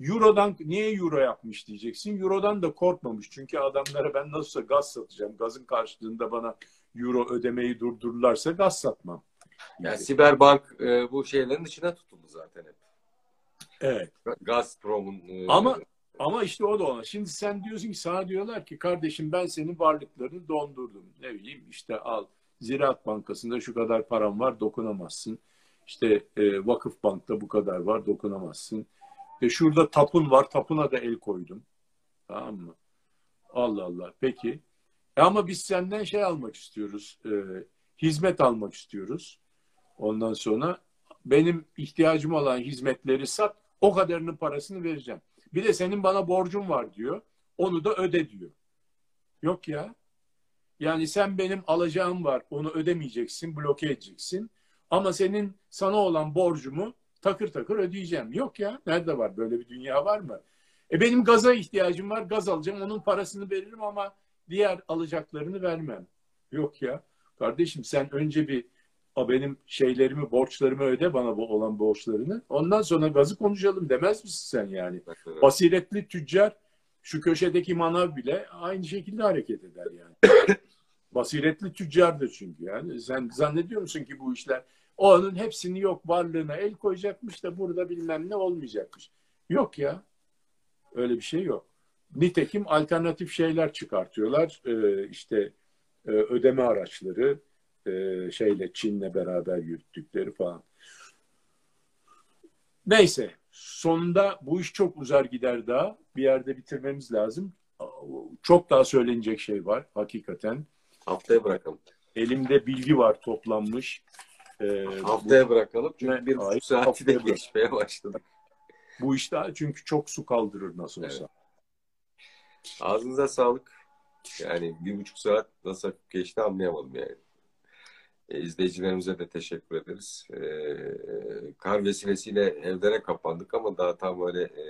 Euro'dan niye euro yapmış diyeceksin. Euro'dan da korkmamış. Çünkü adamlara ben nasılsa gaz satacağım. Gazın karşılığında bana euro ödemeyi durdururlarsa gaz satmam. Yani, yani Siberbank e, bu şeylerin içine tutuldu zaten hep. Evet. Gazprom'un e, ama ama işte o da ona. Şimdi sen diyorsun ki sana diyorlar ki kardeşim ben senin varlıklarını dondurdum. Ne bileyim işte al Ziraat Bankası'nda şu kadar param var dokunamazsın. İşte e, Vakıf Bank'ta bu kadar var dokunamazsın. E, şurada tapun var tapuna da el koydum. Tamam mı? Allah Allah. Peki. E ama biz senden şey almak istiyoruz. E, hizmet almak istiyoruz. Ondan sonra benim ihtiyacım olan hizmetleri sat. O kadarının parasını vereceğim. Bir de senin bana borcun var diyor. Onu da öde diyor. Yok ya. Yani sen benim alacağım var, onu ödemeyeceksin, bloke edeceksin. Ama senin sana olan borcumu takır takır ödeyeceğim. Yok ya, nerede var? Böyle bir dünya var mı? E benim gaza ihtiyacım var, gaz alacağım, onun parasını veririm ama diğer alacaklarını vermem. Yok ya. Kardeşim sen önce bir o benim şeylerimi, borçlarımı öde bana bu olan borçlarını. Ondan sonra gazı konuşalım demez misin sen yani? Basiretli tüccar şu köşedeki manav bile aynı şekilde hareket eder yani. Basiretli tüccardır çünkü yani. Sen zannediyor musun ki bu işler onun hepsini yok varlığına el koyacakmış da burada bilmem ne olmayacakmış. Yok ya. Öyle bir şey yok. Nitekim alternatif şeyler çıkartıyorlar. Ee, işte e, ödeme araçları, e, şeyle Çin'le beraber yürüttükleri falan. Neyse sonunda bu iş çok uzar gider daha. Bir yerde bitirmemiz lazım. Çok daha söylenecek şey var hakikaten. Haftaya bırakalım. Elimde bilgi var toplanmış. Ee, Haftaya bırakalım. Çünkü Ne? bir Hayır, saati de geçmeye başladı. bu, bu iş daha çünkü çok su kaldırır nasıl olsa. Ağzınıza sağlık. Yani bir buçuk saat nasıl geçti anlayamadım yani. E, izleyicilerimize de teşekkür ederiz. E, kar vesilesiyle evlere kapandık ama daha tam öyle e,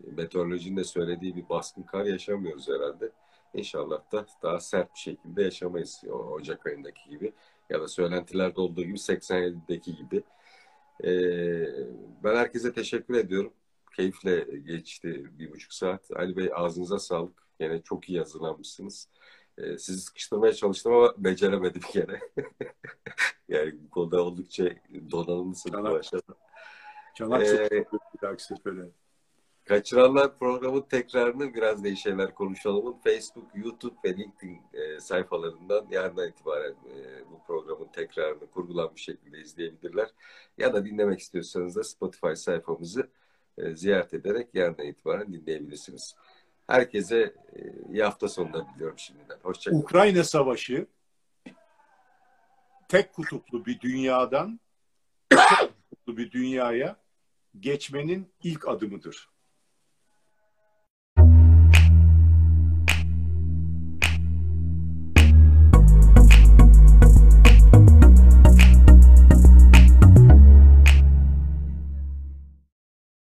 meteorolojinin de söylediği bir baskın kar yaşamıyoruz herhalde. İnşallah da daha sert bir şekilde yaşamayız o Ocak ayındaki gibi ya da söylentilerde olduğu gibi 87'deki gibi. E, ben herkese teşekkür ediyorum. Keyifle geçti bir buçuk saat. Ali Bey ağzınıza sağlık. Yine çok iyi hazırlanmışsınız. Ee, sizi sıkıştırmaya çalıştım ama beceremedim gene. yani bu konuda oldukça donanımlısınız Çanak. Çanak Ee, çok bir dahaki sefere. Kaçıranlar programın tekrarını biraz da şeyler konuşalımın Facebook, YouTube ve LinkedIn e, sayfalarından yarından itibaren e, bu programın tekrarını kurgulanmış şekilde izleyebilirler. Ya da dinlemek istiyorsanız da Spotify sayfamızı e, ziyaret ederek yarından itibaren dinleyebilirsiniz. Herkese e, iyi hafta sonları diliyorum şimdiden. Hoşçakalın. Ukrayna Savaşı tek kutuplu bir dünyadan tek kutuplu bir dünyaya geçmenin ilk adımıdır.